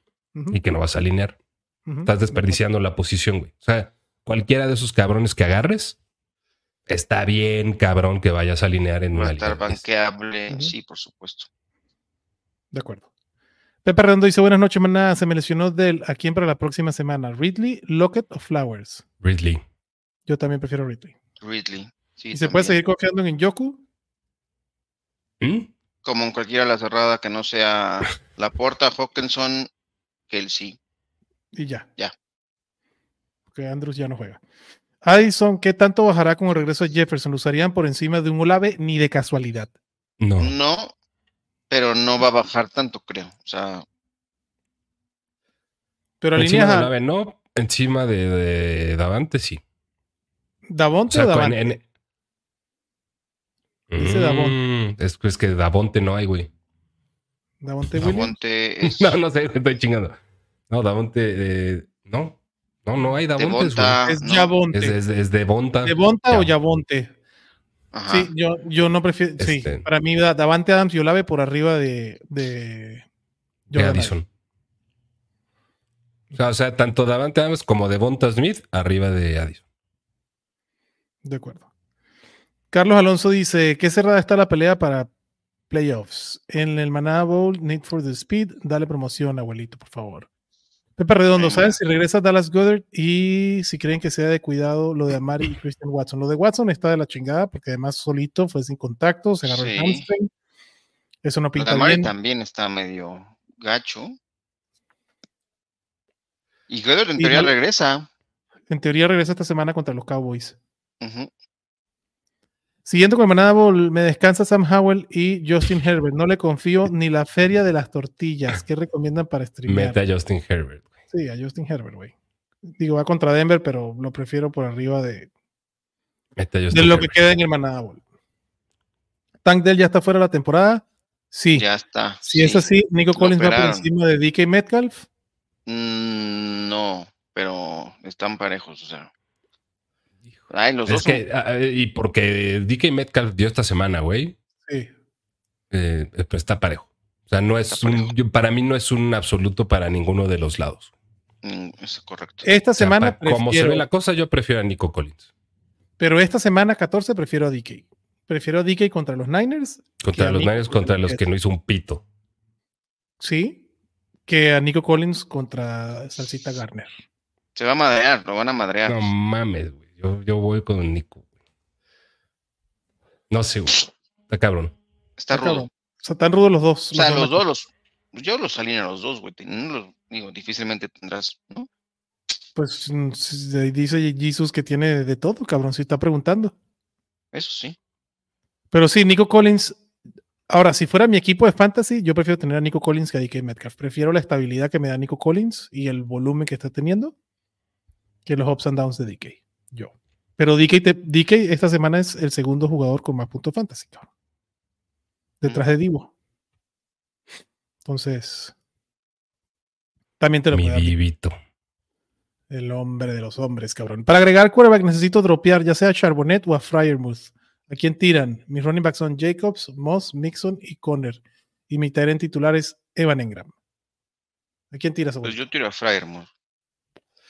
Y que no vas a alinear. Estás desperdiciando la posición, güey. O sea, cualquiera de esos cabrones que agarres, está bien, cabrón, que vayas a alinear en Va una a estar banqueable, sí, por supuesto. De acuerdo. Pepe Redondo dice, buenas noches, maná. Se me lesionó del a quién para la próxima semana. Ridley, Lockett o Flowers. Ridley. Yo también prefiero Ridley. Ridley. Sí, ¿Y se puede seguir confiando en Yoku? ¿Mm? Como en cualquiera la cerrada que no sea la porta, Hawkinson, Kelsey. Y ya. Ya. Porque Andrews ya no juega. Addison, ¿qué tanto bajará con el regreso de Jefferson? ¿Lo usarían por encima de un Olave ni de casualidad? No. No, pero no va a bajar tanto, creo. O sea, Pero Encima de Olave, no. Encima de, de Davante, sí. O Davonte sea, o Davante. en- Dice Mm, Es, es que Davonte no hay, güey. Davonte. Davonte es No, no sé, estoy chingando. No, Davonte, eh, no. No, no hay Davonte. Devonta, Es ¿no? Yavonte. Es, es, es de Bonta. ¿Devonta o Ya. Yavonte? Ajá. Sí, yo, yo no prefiero. Sí, Este. para mí Da- Davante Adams y Olave por arriba de. de Addison. O sea, o sea, tanto Davante Adams como de Bonta Smith arriba de Addison. De acuerdo. Carlos Alonso dice: ¿Qué cerrada está la pelea para playoffs? En el Maná Bowl, Need for the Speed, dale promoción, abuelito, por favor. Pepe Redondo. ¿saben si regresa Dallas Goddard y si creen que sea de cuidado lo de Amari y Christian Watson? Lo de Watson está de la chingada porque además solito fue sin contacto, se agarró el hamstring. Eso no pinta Lamar bien. también está medio gacho. Y Goddard en Y teoría no- regresa. En teoría regresa esta semana contra los Cowboys. Siguiendo con el Manada Bowl, me descansa Sam Howell y Justin Herbert. No le confío ni la feria de las tortillas. ¿Qué recomiendan para streamear? Mete a Justin Herbert. güey. Sí, a Justin Herbert, güey. Digo, va contra Denver, pero lo prefiero por arriba de, Mete a de Justin lo que queda en el Manada Bowl. Tank Dell ya está fuera de la temporada. Sí. Ya está. si es sí. así, Nico Collins va por encima de DK Metcalf. Mm, no, pero están parejos, o sea. Ay, los Es dos. que, ah, y porque DK Metcalf dio esta semana, güey, Sí. eh, pues está parejo. O sea, no es un, yo- para mí no es un absoluto para ninguno de los lados. Mm, es correcto. Esta O sea, semana, pa- como se prefiero- ve la cosa, yo prefiero a Nico Collins. pero esta semana 14 prefiero a DK. Prefiero a DK contra los Niners, Contra los Niners, contra los que no hizo un pito. sí, que a Nico Collins contra Salsita Garner. Se va a madrear, lo van a madrear. No mames, güey. Yo, yo voy con Nico. No sé, güey. Está cabrón. Está rudo. cabrón. O sea, tan rudos los dos. O sea, los dos los, yo los alineo a los dos, güey. Los- digo, difícilmente tendrás, ¿no? Pues mm, dice Jesus que tiene de todo, cabrón, si está preguntando. Eso sí. Pero sí, Nico Collins. Ahora, si fuera mi equipo de fantasy, yo prefiero tener a Nico Collins que a DK Metcalf. Prefiero la estabilidad que me da Nico Collins y el volumen que está teniendo que los ups and downs de DK. Yo. Pero DK, te- DK esta semana es el segundo jugador con más puntos fantasy, cabrón. Detrás de Divo. Entonces, también te lo Mi puede vivito. el hombre de los hombres, cabrón. Para agregar quarterback necesito dropear ya sea a Charbonnet o a Fryermuth. ¿A quién tiran? Mis running backs son Jacobs, Moss, Mixon y Conner. Y mi en titular es Evan Engram. ¿A quién tiras? Pues yo tiro a Fryermuth.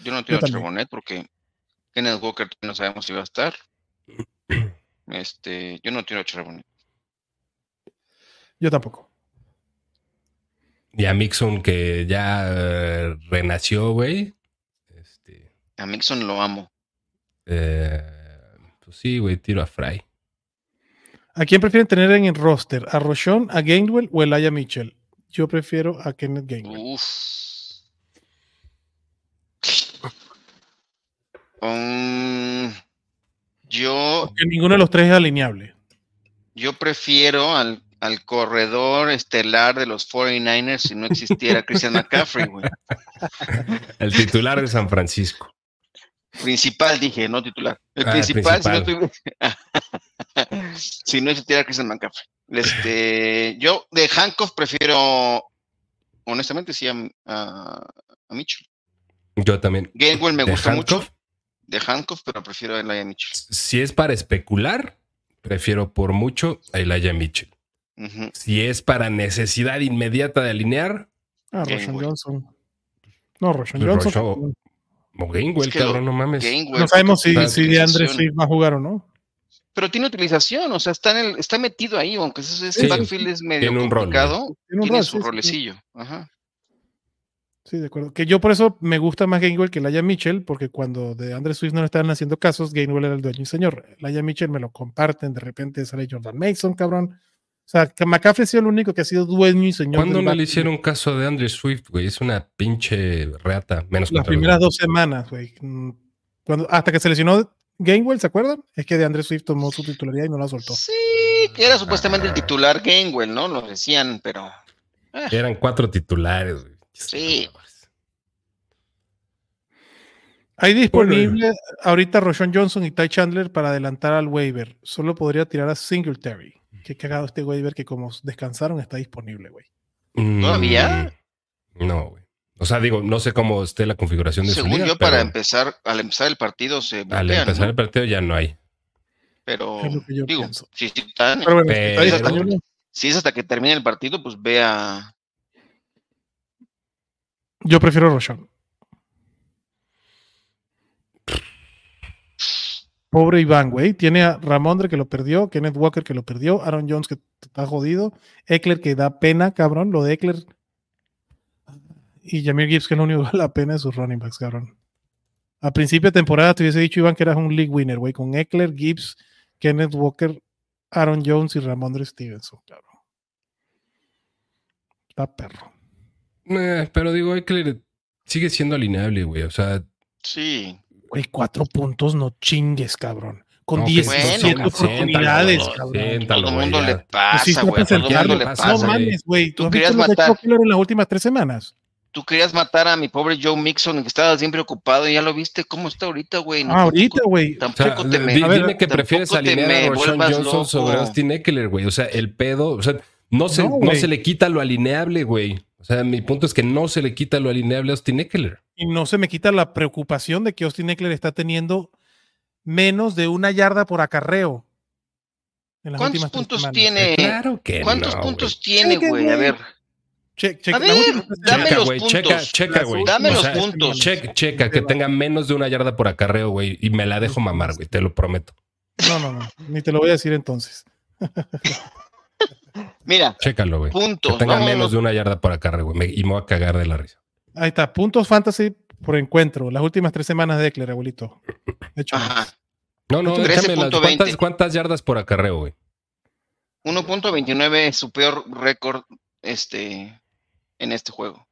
Yo no tiro a. Charbonnet porque Kenneth Walker no sabemos si va a estar. Este, yo no tiro a Charbonnet. Yo tampoco. Y a Mixon que ya eh, renació, güey. Este, A Mixon lo amo. eh, pues sí, güey, tiro a Fry. ¿A quién prefieren tener en el roster? ¿A Roshon, a Gainwell o Elijah Mitchell? Yo prefiero a Kenneth Gainwell. Uf. Um, yo, Porque ninguno de los tres es alineable. yo prefiero al, al corredor estelar de los 49ers si no existiera Christian McCaffrey, güey. El titular de San Francisco. Principal, dije, no titular. El Ah, principal, principal. Si, no tuviera- si no existiera Christian McCaffrey. Este, yo de Hancock prefiero, honestamente, sí, a, a, a Mitchell. Yo también. Gainwell me ¿De gusta mucho de Hancock, pero prefiero a Elijah Mitchell. Si es para especular, prefiero por mucho a Elijah Mitchell. Si es para necesidad inmediata de alinear, Ah. Roshan Johnson. No, Roshan Pues Johnson. Roshan- o Gainwell, Es que lo- cabrón, no mames. Gainwell, No sabemos si, si DeAndre utilización. Swift va a jugar o no. Pero tiene utilización, o sea, está, en el, está metido ahí, aunque ese, ese Sí. backfield es medio Tiene un rol, complicado, Tiene un tiene rol, su sí, sí, sí. rolecillo. Ajá. Sí, de acuerdo. Que yo por eso me gusta más Gainwell que Laia Mitchell, porque cuando de Andre Swift no le estaban haciendo casos, Gainwell era el dueño y señor. Laia Mitchell me lo comparten, de repente sale Jordan Mason, cabrón. O sea, que McCaffrey ha sido el único que ha sido dueño y señor. ¿Cuándo no le hicieron caso de Andrew Swift, güey? Es una pinche reata. Menos Las primeras dos semanas, güey. Mm, Cuando, hasta que se lesionó Gainwell, ¿se acuerdan? Es que de Andre Swift tomó su titularidad y no la soltó. Sí, que era supuestamente el titular Gainwell, ¿no? Lo decían, pero Eran cuatro titulares, güey. Sí. Hay disponible ahorita Roshon Johnson y Ty Chandler para adelantar al waiver. Solo podría tirar a Singletary. Qué cagado este waiver que como descansaron está disponible, güey. ¿Todavía? Mm, No, güey. O sea, digo, no sé cómo esté la configuración de su según liga, yo, para empezar, al empezar el partido se al empezar ¿no? el partido ya no hay. Pero, Es lo que yo digo, pienso. si, están- Pero bueno, Pero- si es hasta que termine el partido, pues ve a... Yo prefiero Roshon. Pobre Iván, güey. Tiene a Ramondre que lo perdió, Kenneth Walker que lo perdió, Aaron Jones que está jodido, Eckler que da pena, cabrón. Lo de Eckler y Jamir Gibbs que lo único la pena de sus running backs, cabrón. A principio de temporada te hubiese dicho, Iván, que eras un league winner, güey, con Eckler, Gibbs, Kenneth Walker, Aaron Jones y Ramondre Stevenson, cabrón. Está perro. Eh, pero digo, Eckler sigue siendo alineable, güey. O sea, Sí. Güey, cuatro puntos, no chingues, cabrón. Con no, 10 que bueno, siéntalo, oportunidades, siéntalo, cabrón. siéntalo, Todo el mundo le Pues sí, pasa, está güey. a Todo el mundo le pasa, No mames, güey. ¿Tú Tú has visto querías matar. En las últimas tres semanas? Tú querías matar a mi pobre Joe Mixon, que estaba siempre ocupado, y ya lo viste cómo está ahorita, güey. No, Ah, ahorita, tampoco- güey. O Tampoco, sea, te me. ver, dime que prefieres alinear me a Roshan Johnson loco. sobre Austin Eckler, güey. O sea, el pedo, o sea, no se, No, no, güey. se le quita lo alineable, güey. O sea, mi punto es que no se le quita lo alineable a Austin Eckler. Y no se me quita la preocupación de que Austin Eckler está teniendo menos de una yarda por acarreo. En las ¿Cuántos puntos semanas. tiene? Claro que ¿Cuántos no, puntos tiene, güey? A ver, Che- A ver, dame semanas. Checa, los güey, checa, puntos. checa, güey. Dame O los sea, puntos. Checa, checa, que tenga menos de una yarda por acarreo, güey. Y me la dejo mamar, güey, te lo prometo. No, no, no. Ni te lo voy a decir entonces. mira, Chécalo, güey. Que puntos. tenga vámonos. menos de una yarda por acarreo, güey. me- Y me voy a cagar de la risa. Ahí está. Puntos fantasy por encuentro. Las últimas tres semanas de Eckler, abuelito. De hecho, Ajá. No, no, 13.20. échame las. ¿Cuántas, ¿Cuántas yardas por acarreo, güey? 1.29 es su peor récord este, en este juego.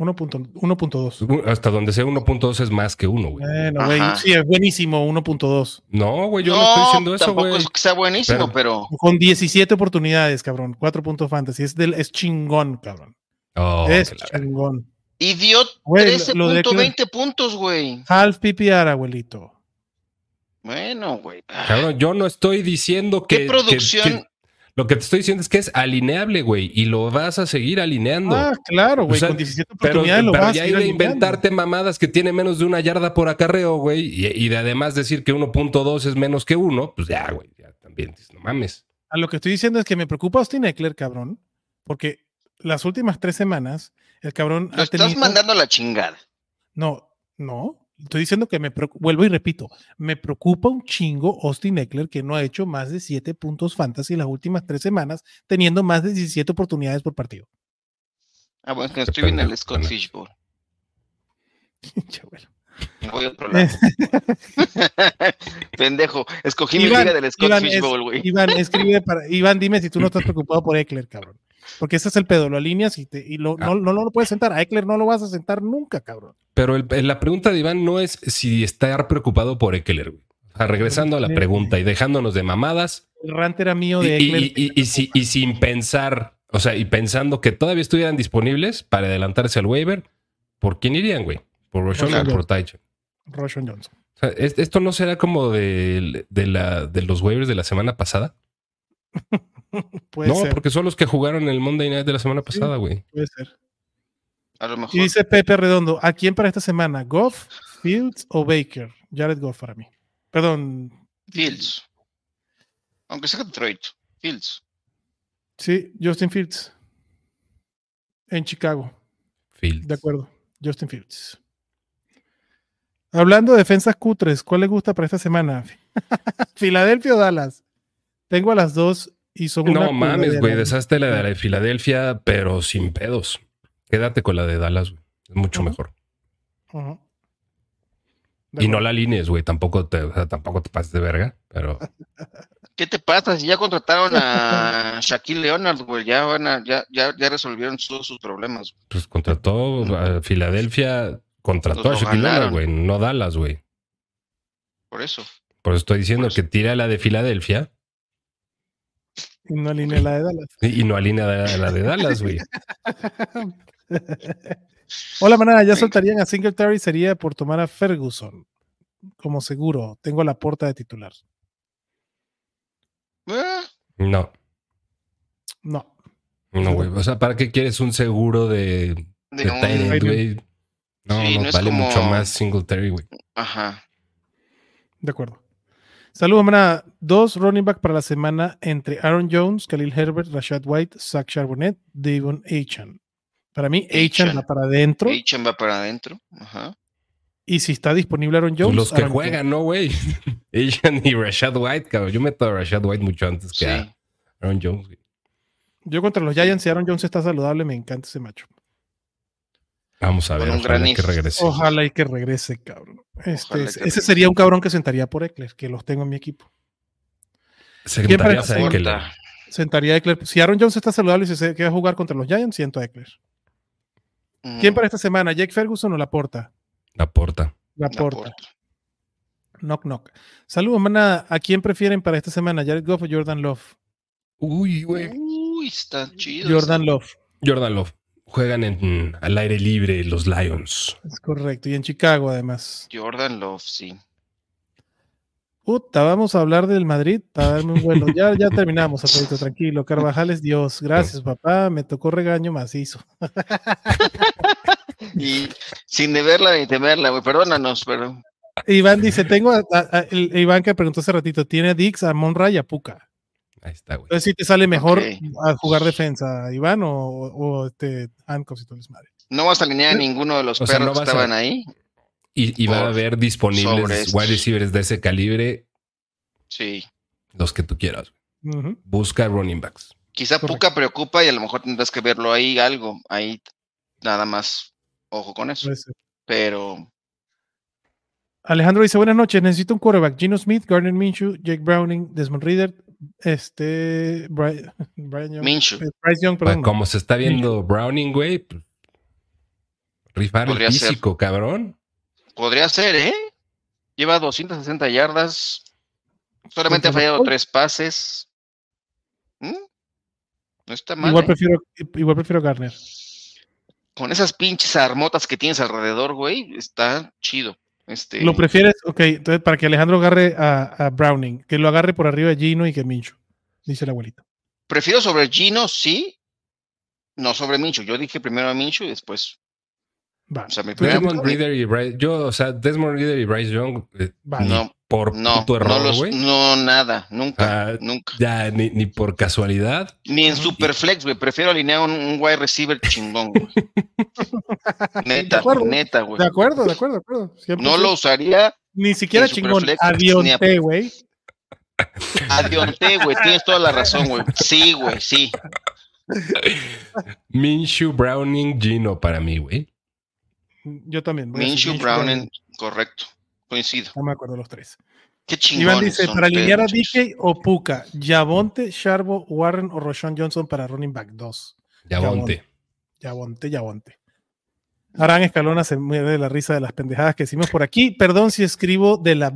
1.2. 1.2. Hasta donde sea 1.2 es más que uno, güey. Bueno, güey. Sí, es buenísimo. 1.2. No, güey, yo no, estoy diciendo eso, tampoco güey. es que sea buenísimo, pero, Con 17 oportunidades, cabrón. 4 puntos fantasy. Es, del, es chingón, cabrón. Oh, es que chingón. y dio Güey, lo- lo de 13.20 puntos, güey. Half PPR, abuelito. Bueno, güey. Cabrón, yo no estoy diciendo que. ¿Qué producción? que- que- lo que te estoy diciendo es que es alineable, güey. Y lo vas a seguir alineando. Ah, claro, güey. O sea, con 17 Pero, oportunidades lo pero vas a ya ir ir a alineando. inventarte mamadas que tiene menos de una yarda por acarreo, güey, y, y de además decir que 1.2 es menos que uno, pues ya, güey, ya también, no mames. A lo que estoy diciendo es que me preocupa Austin Eckler, cabrón. Porque las últimas tres semanas, el cabrón Lo ha estás tenido... mandando a la chingada. No, no. Estoy diciendo que me preocupa, vuelvo y repito, me preocupa un chingo Austin Eckler que no ha hecho más de 7 puntos fantasy las últimas tres semanas, teniendo más de 17 oportunidades por partido. Ah, bueno, es que estoy viendo el Scott. Fishbowl. Me voy a otro lado. Pendejo. Escogí mi Iván, liga del Scott Iván, Fishbowl, güey. Iván, escribe para. Iván, dime si tú no estás preocupado por Eckler, cabrón. Porque ese es el pedo, lo alineas y, te- y lo- Ah. no, no, no lo puedes sentar. A Eckler no lo vas a sentar nunca, cabrón. Pero el- la pregunta de Iván no es si estar preocupado por Eckler, güey. O sea, regresando a la pregunta y dejándonos de mamadas, El rant era mío de Eckler. y- y- y si- y sin pensar, o sea, y pensando que todavía estuvieran disponibles para adelantarse al waiver, ¿por quién irían, güey? ¿Por Roshan o por Tyson? Roshan Johnson. O sea, ¿es- ¿esto no será como de, de la, de los waivers de la semana pasada? Puede no, ser, porque son los que jugaron el Monday Night de la semana pasada, güey. puede ser. A lo mejor. Y dice Pepe Redondo, ¿a quién para esta semana? ¿Goff, Fields o Baker? Jared Goff para mí. Perdón, Fields. Aunque sea Detroit. Fields. sí, Justin Fields. En Chicago. Fields. De acuerdo, Justin Fields. Hablando de defensas cutres, ¿cuál le gusta para esta semana? Filadelfia o Dallas. Tengo a las dos y son una No mames, güey, deshazte la de la de Filadelfia, pero sin pedos. Quédate con la de Dallas, güey. Es mucho mejor. Y no la líneas, güey. Tampoco te, o sea, tampoco te pases de verga, pero ¿Qué te pasa? Si ya contrataron a Shaquille Leonard, güey. Ya van a, ya, ya, ya resolvieron todos sus problemas. pues contrató a Filadelfia, contrató Pues a Shaquille Leonard, güey, no Dallas, güey. Por eso. Por eso estoy diciendo eso. que tira la de Filadelfia Y no alinea la de Dallas. y y no alinea la, la de Dallas, güey. Hola, manada. ¿Ya soltarían a Singletary? Sería por tomar a Ferguson. Como seguro. Tengo la porta de titular. Eh, No, No. no, güey. O sea, ¿para qué quieres un seguro de, de de güey? No, Sí, no, no es vale como- mucho más Singletary, güey. Ajá. De acuerdo. Saludos. Dos running back para la semana entre Aaron Jones, Khalil Herbert, Rashad White, Zach Charbonnet, Devon Achan. Para mí, Achan va para adentro. Achan va para adentro. Ajá. Y si está disponible Aaron Jones. Los que Aaron juegan, ¿no, güey? Asian y Rashad White, cabrón. Yo meto a Rashad White mucho antes que Sí. a Aaron Jones, güey. Jones. Yo contra los Giants, si Aaron Jones está saludable, me encanta ese macho. Vamos a ver, ojalá gran que regrese. Ojalá y que regrese, cabrón. Este, ese regrese. sería un cabrón que sentaría por Eckler, que los tengo en mi equipo. ¿Quién Sentarías para a Eckler. Sentaría a Eckler. Si Aaron Jones está saludable y se queda a jugar contra los Giants, siento a Eckler. ¿Quién Mm, para esta semana? ¿Jake Ferguson o Laporta? La porta. Laporta. Laporta. Knock, knock. Saludos, mana. ¿A quién prefieren para esta semana? ¿Jared Goff o Jordan Love? Uy, güey. Uy, está chido. Jordan Love. Jordan Love. Juegan en, al aire libre los Lions. Es correcto. Y en Chicago, además. Jordan Love, sí. Puta, vamos a hablar del Madrid para darme un vuelo. Ya, ya terminamos, Alfredito, tranquilo. Carvajal es Dios. Gracias, papá. Me tocó regaño macizo. Y sin deberla ni temerla, güey. Perdónanos, pero. Iván dice: Tengo a, a- a- el- Iván que preguntó hace ratito: tiene a Dix, a Monra y a Puka. Ahí está, güey. Entonces, si te sale mejor a jugar defensa, Iván, o, o este handcuffs y todo el desmadre. No vas a alinear a ninguno de los O sea, perros no que a- estaban ahí. Y, y va a haber disponibles wide receivers de ese calibre, Sí. los que tú quieras. Ujú. Busca running backs. Quizá Correcto. Puka preocupa y a lo mejor tendrás que verlo ahí algo. Ahí nada más. Ojo con eso. Puede ser. Pero Alejandro dice: Buenas noches. Necesito un quarterback. Gino Smith, Gardner Minshew, Jake Browning, Desmond Reader, este. Bri- Brian Young. Minshew. eh, Bryce Young, Pa- perdón. Como se está viendo Browning, güey, pues, rifar el Podría ser. físico, cabrón. podría ser, ¿eh? Lleva 260 yardas. Solamente ha fallado tres pases. ¿Mm? No está mal. Igual ¿eh? prefiero, igual prefiero Garner. Con esas pinches armotas que tienes alrededor, güey, está chido. Este, ¿Lo prefieres? Ok, entonces para que Alejandro agarre a, a Browning, que lo agarre por arriba de Gino y que Minshew, dice el abuelito. prefiero sobre Gino, sí. No sobre Mincho. Yo dije primero a Mincho y después. Va. O sea, mi primer- Desmond Reader y Bryce, yo, o sea, Desmond Reader y Bryce Young, eh, No, por No, puto no, error, los- güey. no, nada, nunca, Ah, nunca. Ya, ni, ni por casualidad. Ni en Superflex, güey. Prefiero alinear un, un wide receiver chingón, güey. Neta, acuerdo. neta, güey. De acuerdo, de acuerdo, de acuerdo. 100%. No lo usaría Ni siquiera chingón. Superflex, A ni Dionte, güey. a Dionte, güey. Tienes toda la razón, güey. Sí, güey, sí. Minshew, Browning, Gino para mí, güey. Yo también. Minshew, Browning, correcto. Coincido. No me acuerdo los tres. Qué chingón. Iván dice, para alinear a DK o Puka, Yavonte, Sharbo, Warren o Roshan Johnson para running back 2. Yabonte. Yavonte, Yavonte. Arán Escalona se mueve de la risa de las pendejadas que decimos por aquí. Perdón si escribo de la...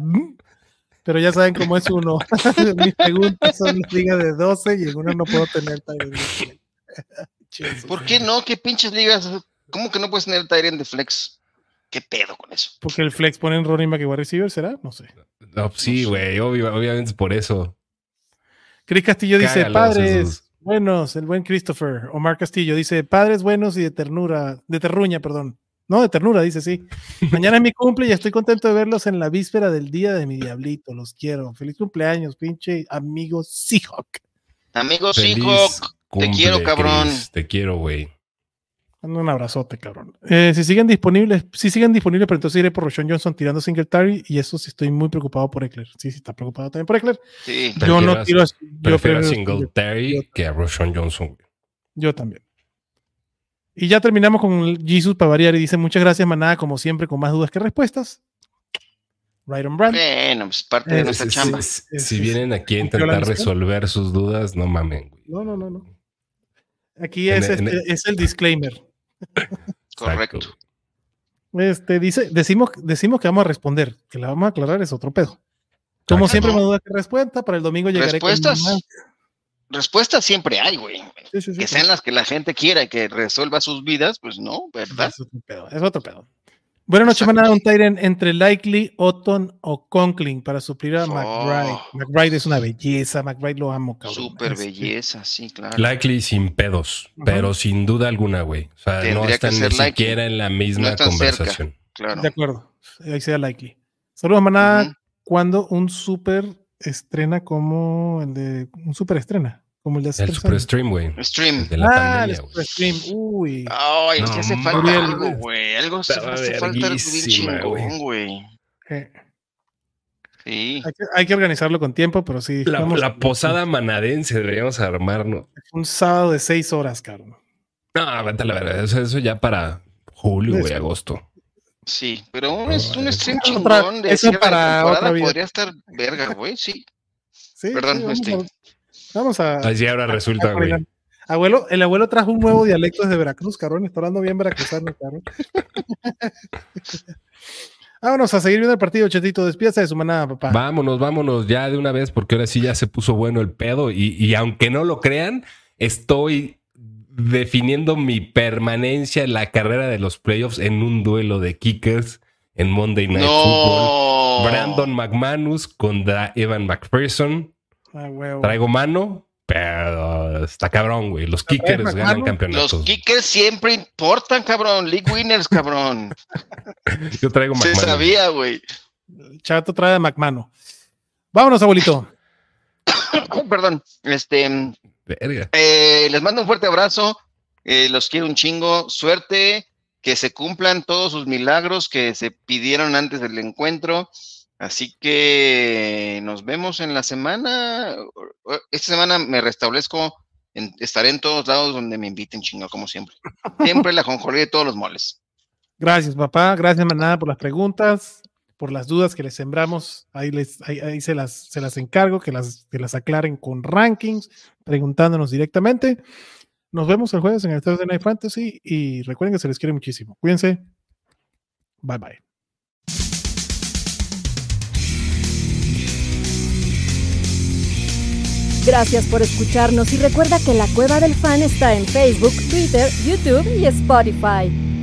Pero ya saben cómo es uno. Mis preguntas son ligas de 12 y en una no puedo tener. ¿Por qué no? ¿Qué pinches ligas? ¿Cómo que no puedes tener Tyrant de flex? ¿Qué pedo con eso? Porque el flex pone en running back y wide receiver, ¿será? No sé. No, sí, No sé. güey, obvio- obviamente es por eso. Chris Castillo dice, padres esos. buenos, el buen Christopher. Omar Castillo dice, padres buenos y de ternura, de terruña, perdón. No, de ternura, dice, sí. Mañana es mi cumple y estoy contento de verlos en la víspera del día de mi diablito. Los quiero. Feliz cumpleaños, pinche amigo Seahawk. Feliz hijo, cumple, quiero, cabrón. Chris, te quiero, güey. Manda Un abrazote, cabrón. Eh, si siguen disponibles, si siguen disponibles, pero entonces iré por Roshan Johnson tirando Singletary y eso sí estoy muy preocupado por Eckler. Sí, sí, está preocupado también por Eckler. sí. Yo no tiro a- yo Prefiero a Singletary yo- que a Roshan Johnson. Yo también. Y ya terminamos con Jesus para variar y dice muchas gracias, manada, como siempre, con más dudas que respuestas. Right on brand. Bueno, pues parte de Eh, nuestra Si- chamba. si- Es- si es- vienen aquí a intentar resolver sus dudas, no mamen, güey. No, no, no, no. Aquí es, en este- es el disclaimer. Correcto. Este dice, decimos, decimos que vamos a responder, que la vamos a aclarar es otro pedo. Como siempre, no. más dudas que respuesta. Para el domingo llegaré con Respuestas más. Respuestas siempre hay, güey. Sí, sí, sí, Que sí. sean las que la gente quiera y que resuelva sus vidas, pues no, ¿verdad? Es otro pedo. Es otro pedo. Buenas noches, Exacto. manada. Un Tyren entre Likely, Otton o Conkling para suplir a Oh. McBride. McBride es una belleza. McBride lo amo, cabrón. Súper Este, belleza, sí, claro. Likely sin pedos, Ajá. pero sin duda alguna, güey. O sea, no Tendría están ni siquiera en la misma cerca. conversación. Claro. De acuerdo. Ahí sea Likely. Saludos, manada. Ujú. Cuando un super estrena como el de. Un super estrena. Como el de hace El Super. Stream, güey. Stream. el De la ah, pandemia, el güey. super stream. Uy. Ay, No, sí hace mames. falta algo, güey. Algo hace, hace falta algo chingón, güey. Eh, Sí. hay, que, hay que organizarlo con tiempo, pero sí. La, vamos- la posada manadense deberíamos armarnos. Un sábado de seis horas, cabrón. No, vete la verdad. Eso, eso ya para julio, güey, agosto. Sí, pero un, es- un stream Otra- chingón de eso para otra vida. podría estar verga, güey, sí. Sí, Perdón, sí, este. Vamos a. Así ahora resulta, güey. Abuelo, el abuelo trajo un nuevo dialecto desde Veracruz, cabrón. Está hablando bien veracruzano, cabrón. Vámonos a seguir viendo el partido, Chetito. Despídase de su manada, papá. Vámonos, vámonos ya de una vez, porque ahora sí ya se puso bueno el pedo. Y, y aunque no lo crean, estoy definiendo mi permanencia en la carrera de los playoffs en un duelo de kickers en Monday Night No. Football. Brandon McManus contra Evan McPherson. Ah, huevo. Traigo mano, pero está cabrón, güey. Los kickers ganan campeonatos. Los kickers siempre importan, cabrón. League winners, cabrón. Yo traigo Se McManus. sabía, güey. Chato trae a McMano. Vámonos, abuelito. Perdón. Este, Verga. eh, les mando un fuerte abrazo. eh, los quiero un chingo. Suerte. Que se cumplan todos sus milagros que se pidieron antes del encuentro. Así que nos vemos en la semana. Esta semana me restablezco. en- estaré en todos lados donde me inviten, chingo, como siempre. Siempre la jonjolí de todos los moles. Gracias, papá. Gracias, manada, por las preguntas, por las dudas que les sembramos. Ahí, les, ahí, ahí se, las, se las encargo, que las, que las aclaren con rankings, preguntándonos directamente. Nos vemos el jueves en el Thursday Night Fantasy y recuerden que se les quiere muchísimo. Cuídense. Bye bye. Gracias por escucharnos y recuerda que la Cueva del Fan está en Facebook, Twitter, YouTube y Spotify.